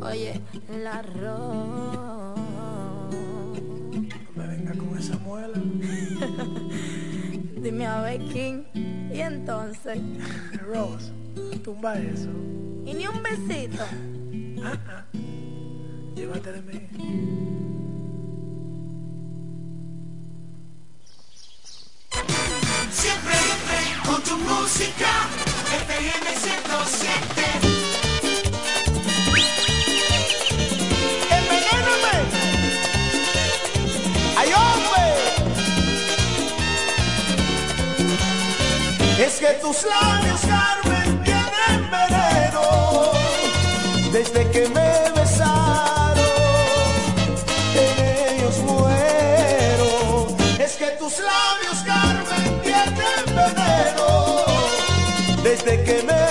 Oye, la ro. Me venga con esa muela. Dime a ver quién. Y entonces. Rose, tumba eso. Y ni un besito. Ah, ah. Llévate de mí. Siempre con tu música, FM 107. ¡Envenéname! ¡Ay, hombre! Es que tus labios, Carmen, desde que me besaron, en ellos muero. Es que tus labios, Carmen, tienen veneno, desde que me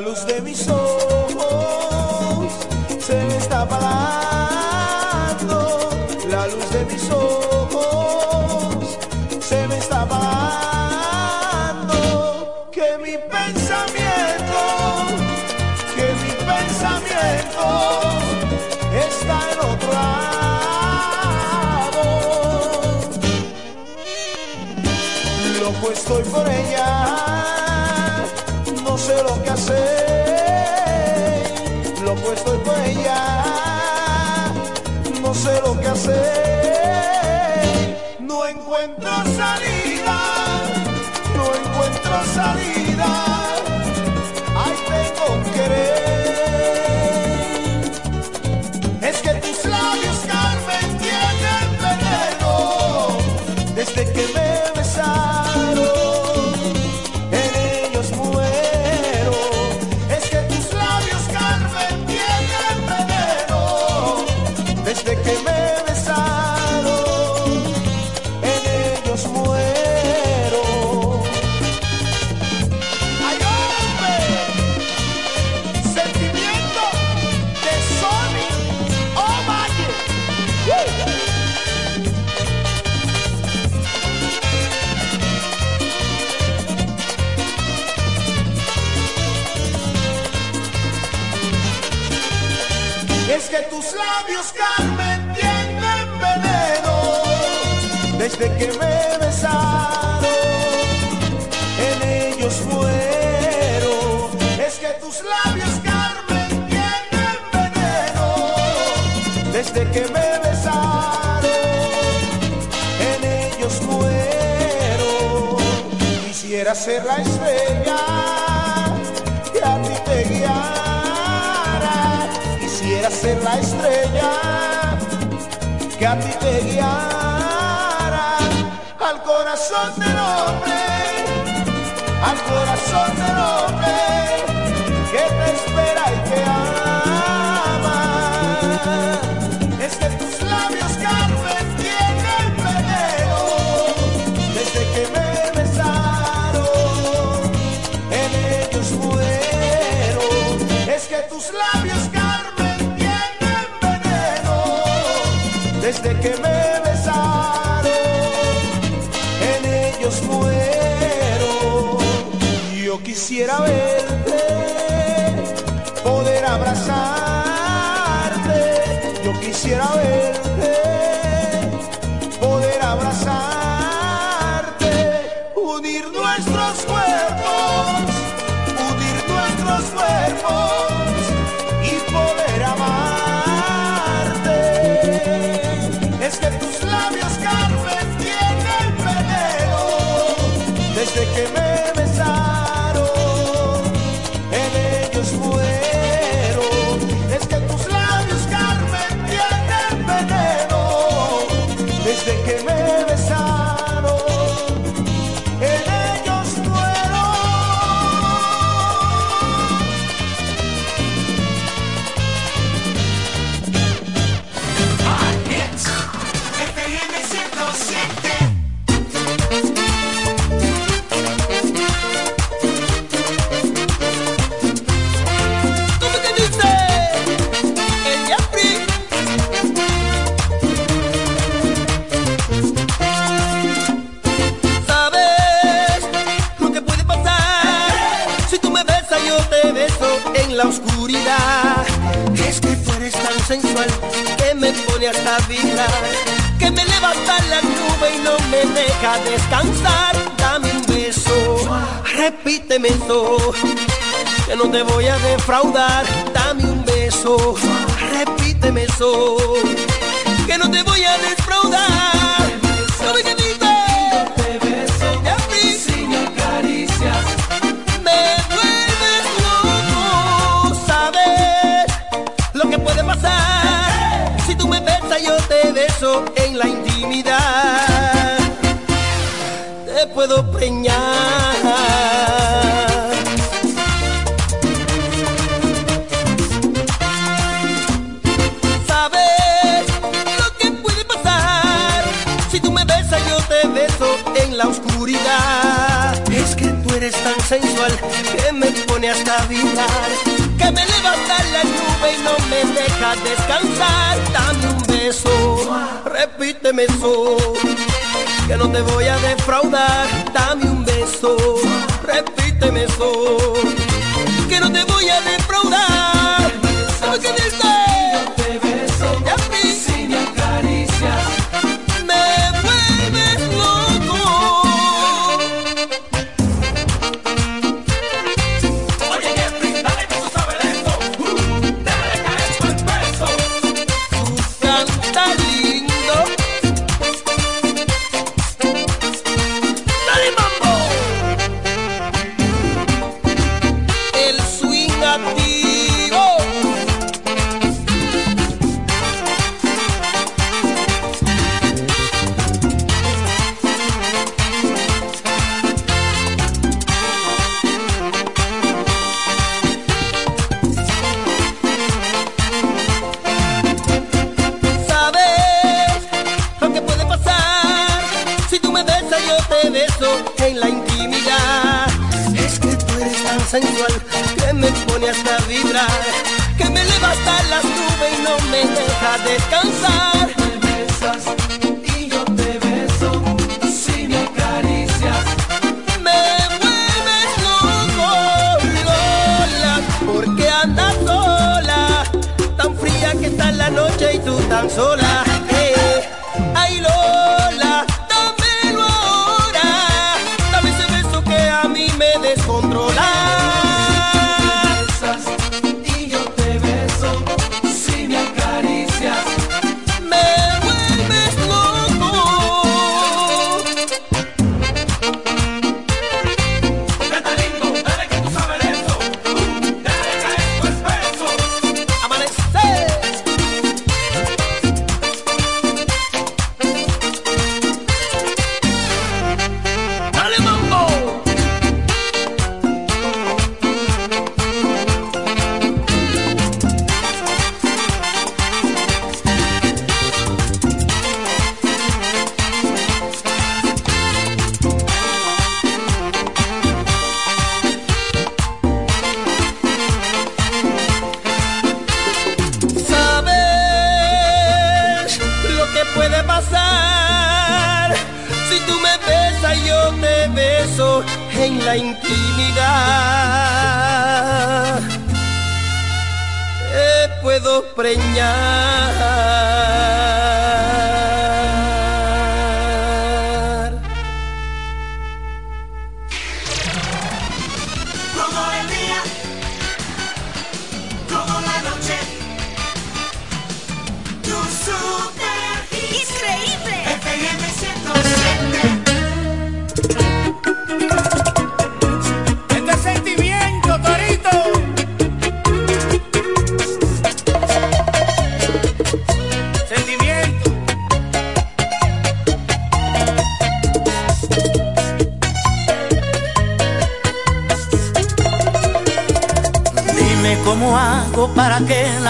la luz de mis ojos se me está apagando. La luz de mis ojos se me está apagando. Que mi pensamiento, que mi pensamiento está en otro lado. Loco estoy por ella. descansar, dame un beso, repíteme eso, que no te voy a defraudar, dame un beso, repíteme eso. señal. Sabes lo que puede pasar si tú me besas yo te beso en la oscuridad. Es que tú eres tan sensual que me pone hasta virar, que me levanta la nube y no me deja descansar. Dame un beso, repíteme eso que no te voy a defraudar. Dame un beso, repíteme eso, que no te voy a defraudar. puede pasar si tú me besas y yo te beso en la intimidad. Te puedo preñar.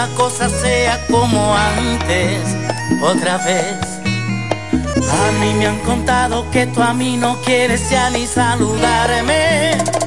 una cosa sea como antes, otra vez. A mí me han contado que tú a mí no quieres ya ni saludarme.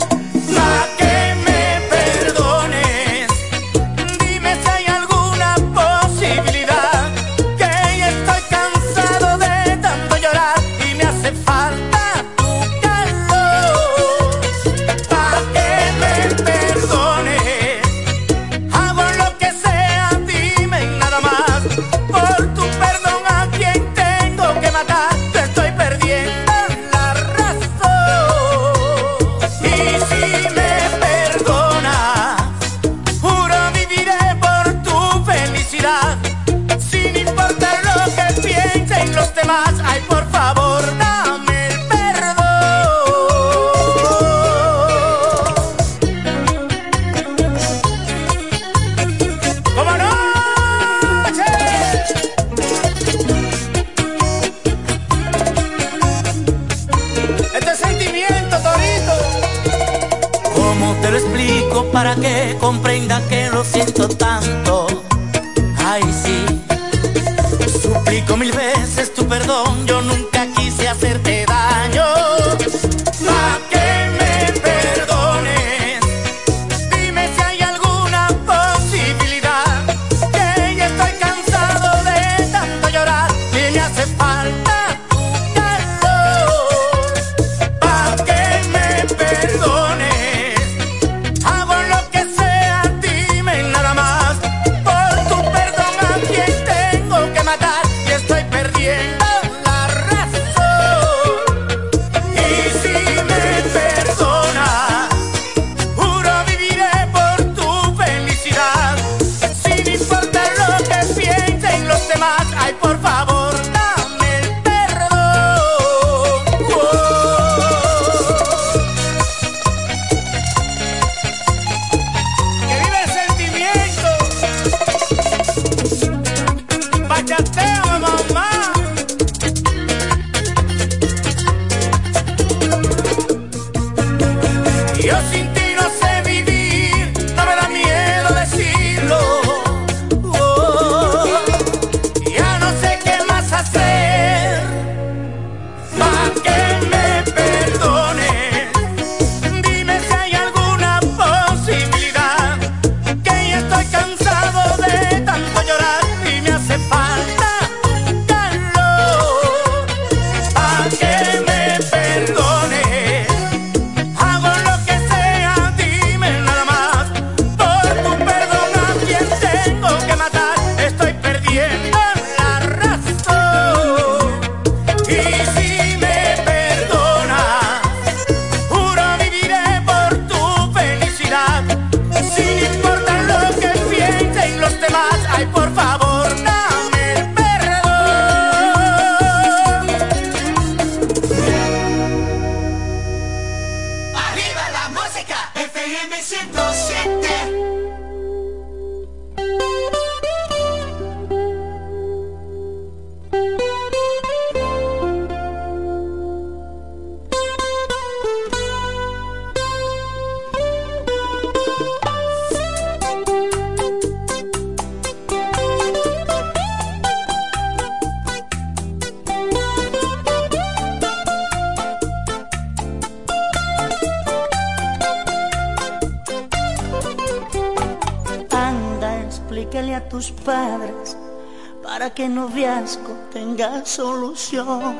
Solución.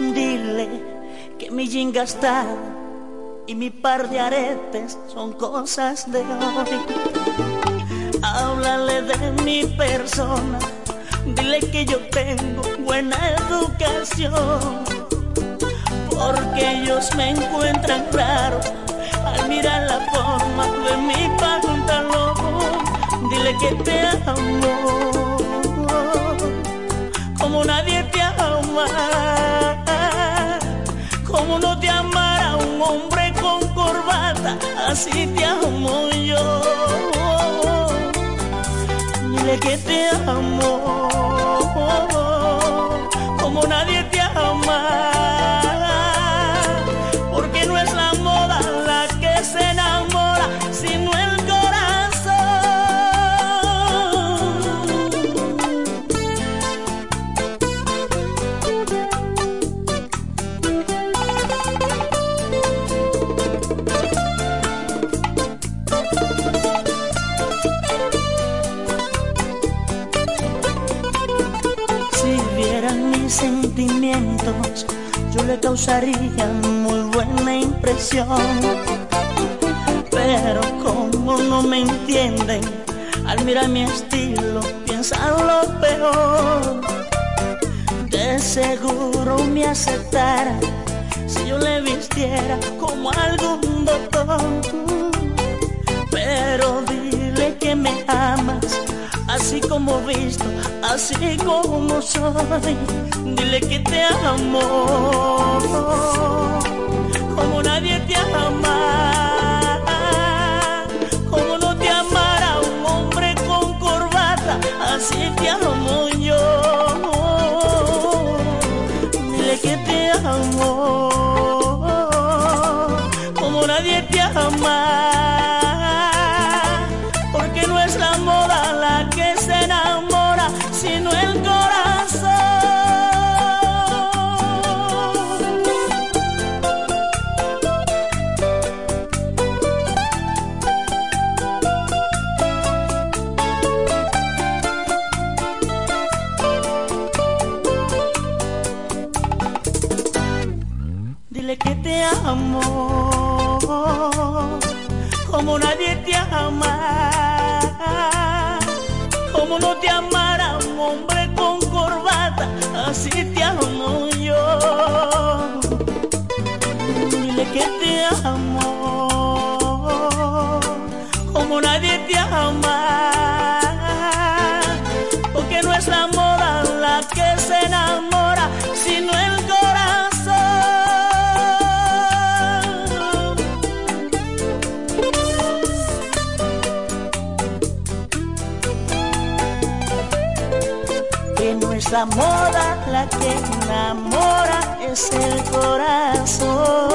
Dile que mi jean gastado y mi par de aretes son cosas de hoy. Háblale de mi persona, dile que yo tengo buena educación. Porque ellos me encuentran raro al mirar la forma de mi pantalón. Dile que te amo como nadie te ama. Como no te amara un hombre con corbata, así te amo yo. Dile que te amo como nadie te ama. Le causaría muy buena impresión. Pero como no me entienden, al mirar mi estilo piensan lo peor. De seguro me aceptara si yo le vistiera como algún doctor. Pero dile que me amas, así como visto, así como soy. Dile que te amo, como nadie te ama, como no te amara un hombre con corbata, así te amo enamora, es el corazón.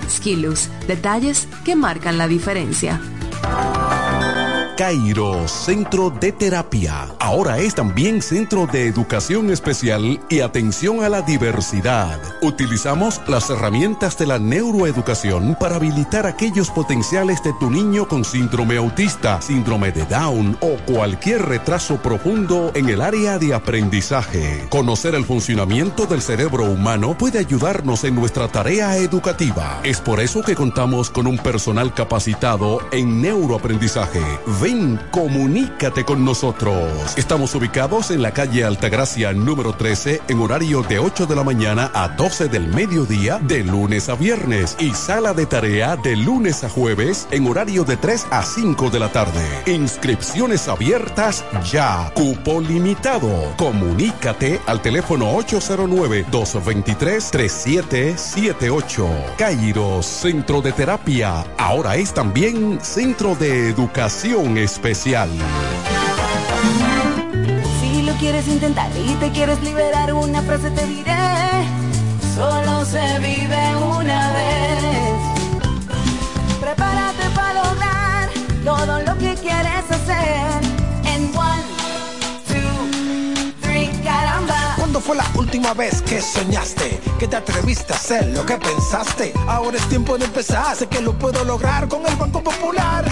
Skilus, detalles que marcan la diferencia. Cairo Centro de Terapia. Ahora es también Centro de Educación Especial y Atención a la Diversidad. Utilizamos las herramientas de la neuroeducación para habilitar aquellos potenciales de tu niño con síndrome autista, síndrome de Down o cualquier retraso profundo en el área de aprendizaje. Conocer el funcionamiento del cerebro humano puede ayudarnos en nuestra tarea educativa. Es por eso que contamos con un personal capacitado en neuroaprendizaje. Ven, comunícate con nosotros. Estamos ubicados en la calle Altagracia número 13 en horario de 8 de la mañana a 12 del mediodía de lunes a viernes y sala de tarea de lunes a jueves en horario de 3 a 5 de la tarde. Inscripciones abiertas ya. Cupo limitado. Comunícate al teléfono 809-223-3778. Cairo Centro de Terapia. Ahora es también Centro de Educación Especial. Si lo quieres intentar y te quieres liberar, una frase te diré. Solo se vive una vez. Prepárate para lograr todo lo que quieres hacer. En one, two, three, caramba. ¿Cuándo fue la última vez que soñaste? Que te atreviste a hacer lo que pensaste. Ahora es tiempo de empezar. Sé que lo puedo lograr con el Banco Popular.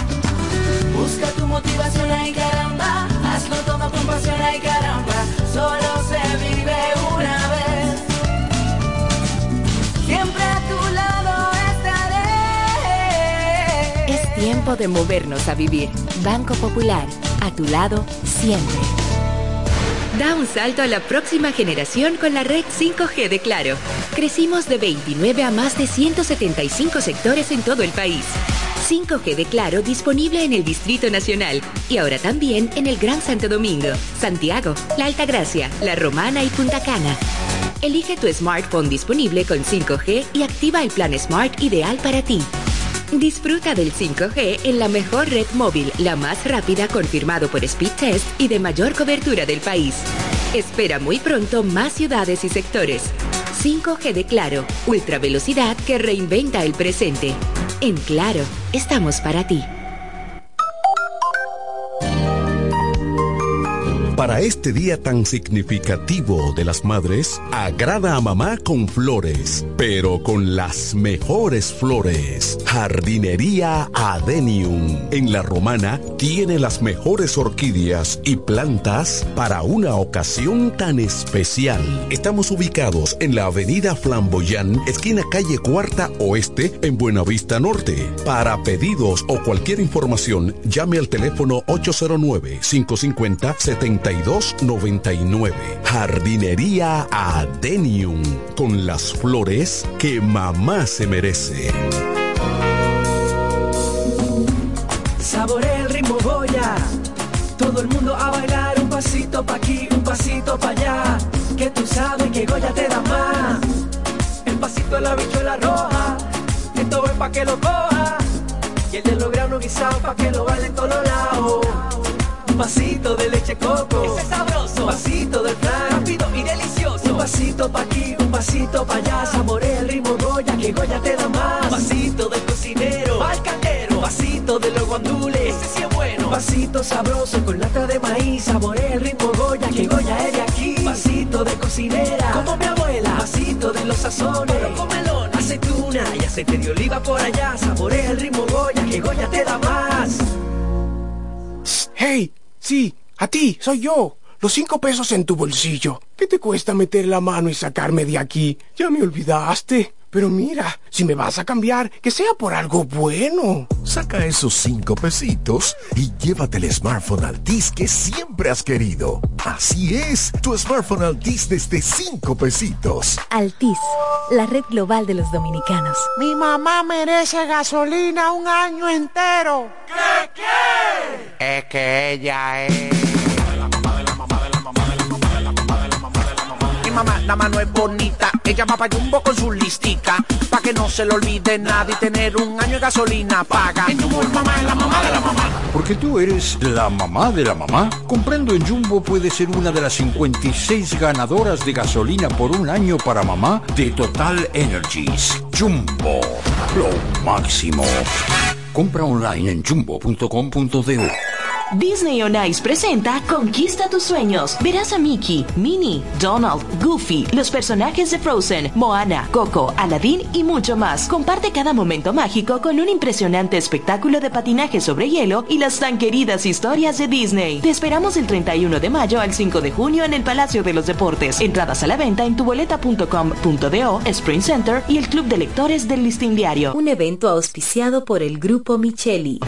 Busca tu motivación, ay caramba. Hazlo todo con pasión, ay caramba. Solo se vive una vez. Siempre a tu lado estaré. Es tiempo de movernos a vivir. Banco Popular, a tu lado siempre. Da un salto a la próxima generación con la red 5G de Claro. Crecimos de 29 a más de 175 sectores en todo el país. 5G de Claro disponible en el Distrito Nacional y ahora también en el Gran Santo Domingo, Santiago, La Altagracia, La Romana y Punta Cana. Elige tu smartphone disponible con 5G y activa el plan Smart ideal para ti. Disfruta del 5G en la mejor red móvil, la más rápida confirmado por Speed Test y de mayor cobertura del país. Espera muy pronto más ciudades y sectores. 5G de Claro, ultra velocidad que reinventa el presente. En Claro, estamos para ti. Para este día tan significativo de las madres, agrada a mamá con flores, pero con las mejores flores. Jardinería Adenium. En la romana tiene las mejores orquídeas y plantas para una ocasión tan especial. Estamos ubicados en la avenida Flamboyán, esquina calle Cuarta Oeste, en Buenavista Norte. Para pedidos o cualquier información, llame al teléfono 809 550 72 2299. Jardinería Adenium. Con las flores que mamá se merece. Saborea el ritmo Goya. Todo el mundo a bailar un pasito pa' aquí, un pasito pa' allá. Que tú sabes que Goya te da más. El pasito de la bichuela roja. Esto es pa' que lo coja. Y el de los granos guisados pa' que lo bailen todos lados. Vasito de leche coco. Ese es sabroso. Un vasito del flan. Rápido y delicioso. Un vasito pa' aquí, un vasito pa' allá. Saborea el ritmo Goya, que Goya te da más. Un vasito del cocinero. Al caldero. Vasito de los guandules. Ese sí es bueno. Vasito sabroso con lata de maíz. Saborea el ritmo Goya, que Goya es de aquí. Vasito de cocinera. Como mi abuela. Vasito de los sazones. Pero con melón. Aceituna y aceite de oliva por allá. Saborea el ritmo Goya, que Goya te da más. Hey, sí, a ti, soy yo. Los cinco pesos en tu bolsillo. ¿Qué te cuesta meter la mano y sacarme de aquí? Ya me olvidaste. Pero mira, si me vas a cambiar, que sea por algo bueno. Saca esos cinco pesitos y llévate el smartphone Altis que siempre has querido. Así es, tu smartphone Altis desde cinco pesitos. Altis, la red global de los dominicanos. Mi mamá merece gasolina un año entero. ¿Qué qué? Es que ella es... mamá, la mano es bonita, ella va pa' Jumbo con su listica, pa' que no se le olvide nada y tener un año de gasolina paga. En Jumbo, mamá es la mamá de la mamá. Porque tú eres la mamá de la mamá. Comprando en Jumbo puede ser una de las 56 ganadoras de gasolina por un año para mamá de Total Energies. Jumbo, lo máximo. Compra online en jumbo.com.do. Disney on Ice presenta Conquista tus sueños. Verás a Mickey, Minnie, Donald, Goofy, los personajes de Frozen, Moana, Coco, Aladdin y mucho más. Comparte cada momento mágico con un impresionante espectáculo de patinaje sobre hielo y las tan queridas historias de Disney. Te esperamos del 31 de mayo al 5 de junio en el Palacio de los Deportes. Entradas a la venta en tuboleta.com.do, Sprint Center y el Club de Lectores del Listín Diario. Un evento auspiciado por el Grupo Micheli.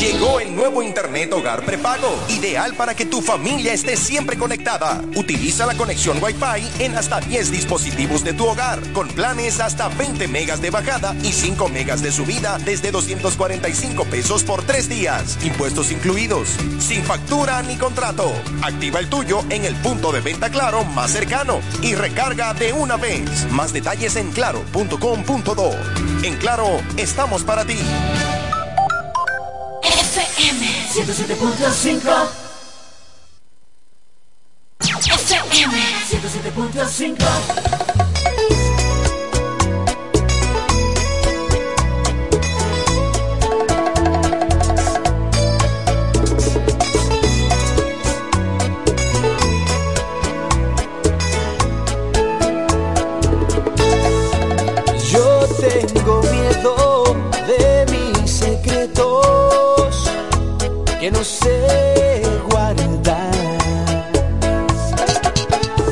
Llegó el nuevo Internet Hogar Prepago, ideal para que tu familia esté siempre conectada. Utiliza la conexión Wi-Fi en hasta 10 dispositivos de tu hogar, con planes hasta 20 megas de bajada y 5 megas de subida desde 245 pesos por 3 días, impuestos incluidos, sin factura ni contrato. Activa el tuyo en el punto de venta Claro más cercano y recarga de una vez. Más detalles en claro.com.do. En Claro, estamos para ti. FM 107.5 FM 107.5 que no sé guardar.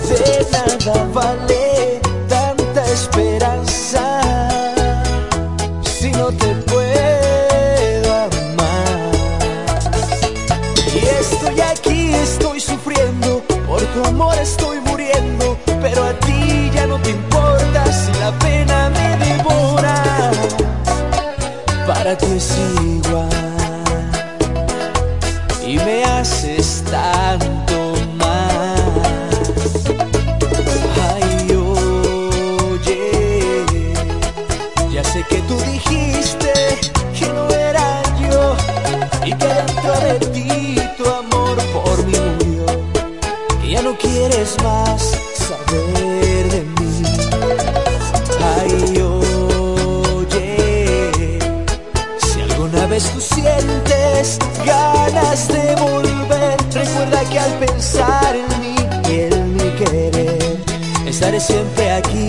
De nada vale tanta esperanza si no te puedo amar. Y estoy aquí, estoy sufriendo, por tu amor estoy muriendo, pero a ti ya no te importa si la pena me devora. Para ti es siempre aquí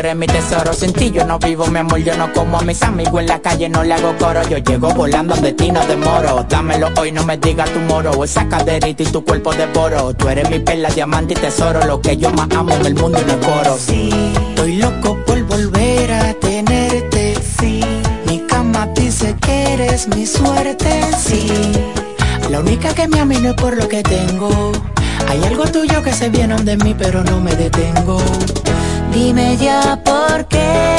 eres mi tesoro. Sin ti yo no vivo, mi amor, yo no como a mis amigos en la calle, no le hago coro. Yo llego volando de ti, no demoro. Dámelo hoy, no me digas tu moro. Esa caderita y tu cuerpo de poro. Tú eres mi perla, diamante y tesoro. Lo que yo más amo en el mundo y no es coro. Sí, estoy loco por volver a tenerte. Sí, mi cama dice que eres mi suerte. Sí, La única que me ama y no es por lo que tengo. Hay algo tuyo que se viene de mí, pero no me detengo. Dime ya por qué.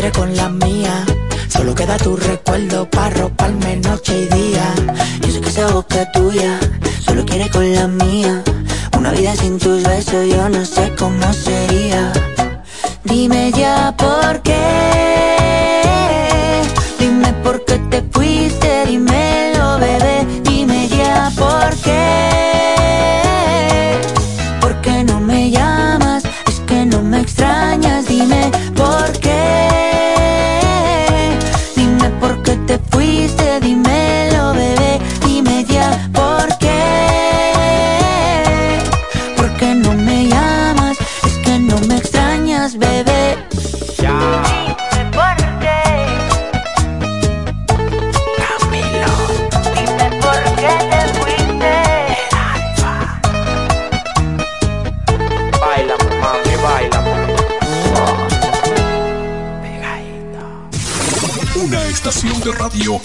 Solo quiere con la mía. Solo queda tu recuerdo para roparme noche y día. Yo sé que esa boca tuya solo quiere con la mía. Una vida sin tus besos yo no sé cómo sería. Dime ya por qué.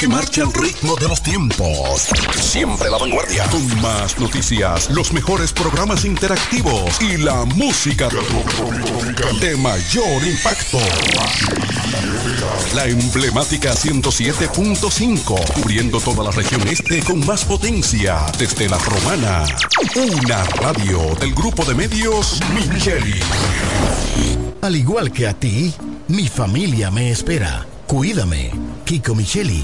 Marcha al ritmo de los tiempos. Siempre la vanguardia. Con más noticias, los mejores programas interactivos y la música de mayor impacto. La emblemática 107.5, cubriendo toda la región este con más potencia desde la romana. Una radio del grupo de medios Micheli. Al igual que a ti, mi familia me espera. Cuídame, Kiko Micheli,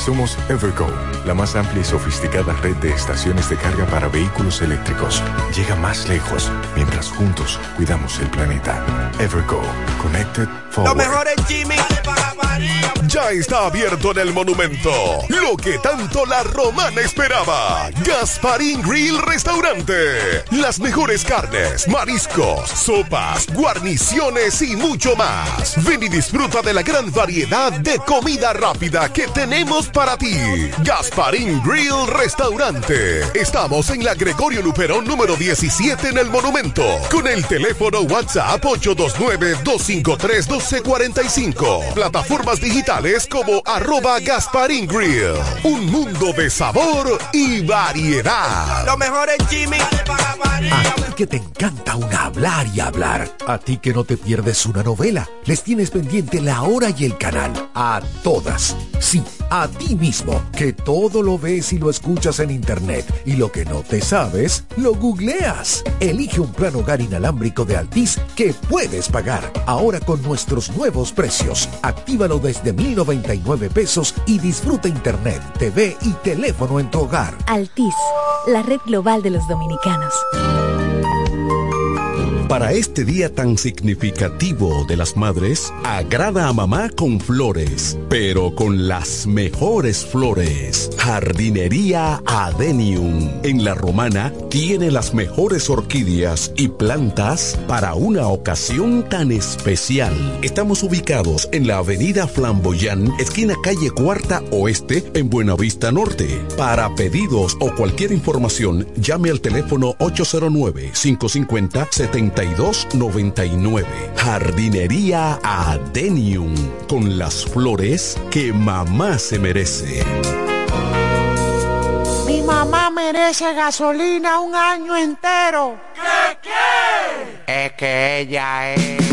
Somos Evergo, la más amplia y sofisticada red de estaciones de carga para vehículos eléctricos. Llega más lejos mientras juntos cuidamos el planeta. Evergo, Connected Forward. Jimmy. Ya está abierto en el monumento. Lo que tanto la romana esperaba. Gasparín Grill Restaurante. Las mejores carnes, mariscos, sopas, guarniciones y mucho más. Ven y disfruta de la gran variedad de comida rápida que tenemos para ti. Gasparín Grill Restaurante. Estamos en la Gregorio Luperón número 17 en el monumento. Con el teléfono WhatsApp 829-253-1245. Plataforma plataformas digitales como arroba Gasparín Grill. Un mundo de sabor y variedad. Lo mejor es Jimmy. A ti que te encanta un hablar y hablar. A ti que no te pierdes una novela. Les tienes pendiente la hora y el canal. A todas. Sí, a ti mismo. Que todo lo ves y lo escuchas en internet. Y lo que no te sabes, lo googleas. Elige un plan hogar inalámbrico de Altis que puedes pagar. Ahora con nuestros nuevos precios. Actívalo desde 1099 pesos y disfruta internet, TV y teléfono en tu hogar. Altis, la red global de los dominicanos. Para este día tan significativo de las madres, agrada a mamá con flores, pero con las mejores flores. Jardinería Adenium. En la romana tiene las mejores orquídeas y plantas para una ocasión tan especial. Estamos ubicados en la avenida Flamboyán, esquina calle Cuarta Oeste, en Buenavista Norte. Para pedidos o cualquier información, llame al teléfono 809 550 70 2299. Jardinería Adenium. Con las flores que mamá se merece. Mi mamá merece gasolina un año entero. ¿Qué qué? Es que ella es.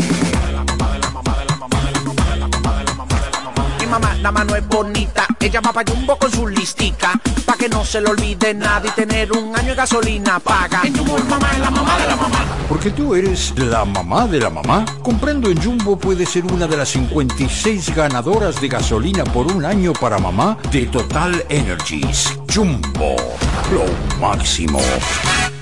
Mamá, la mano es bonita. Ella va para Jumbo con su listica. Pa' que no se le olvide nada y tener un año de gasolina paga. En Jumbo, mamá es la mamá de la mamá. Porque tú eres la mamá de la mamá. Comprando en Jumbo puede ser una de las 56 ganadoras de gasolina por un año para mamá de Total Energies. Jumbo, lo máximo.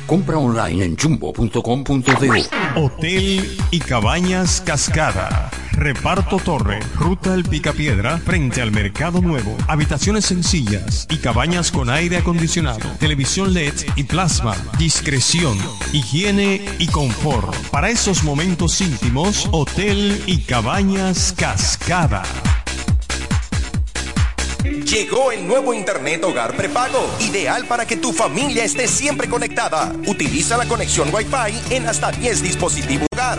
Compra online en jumbo.com.de. Hotel y Cabañas Cascada. Reparto Torre, Ruta El Picapiedra, frente al Mercado Nuevo. Habitaciones sencillas y cabañas con aire acondicionado, televisión LED y plasma, discreción, higiene y confort. Para esos momentos íntimos, Hotel y Cabañas Cascada. Llegó el nuevo Internet Hogar Prepago, ideal para que tu familia esté siempre conectada. Utiliza la conexión Wi-Fi en hasta 10 dispositivos hogar.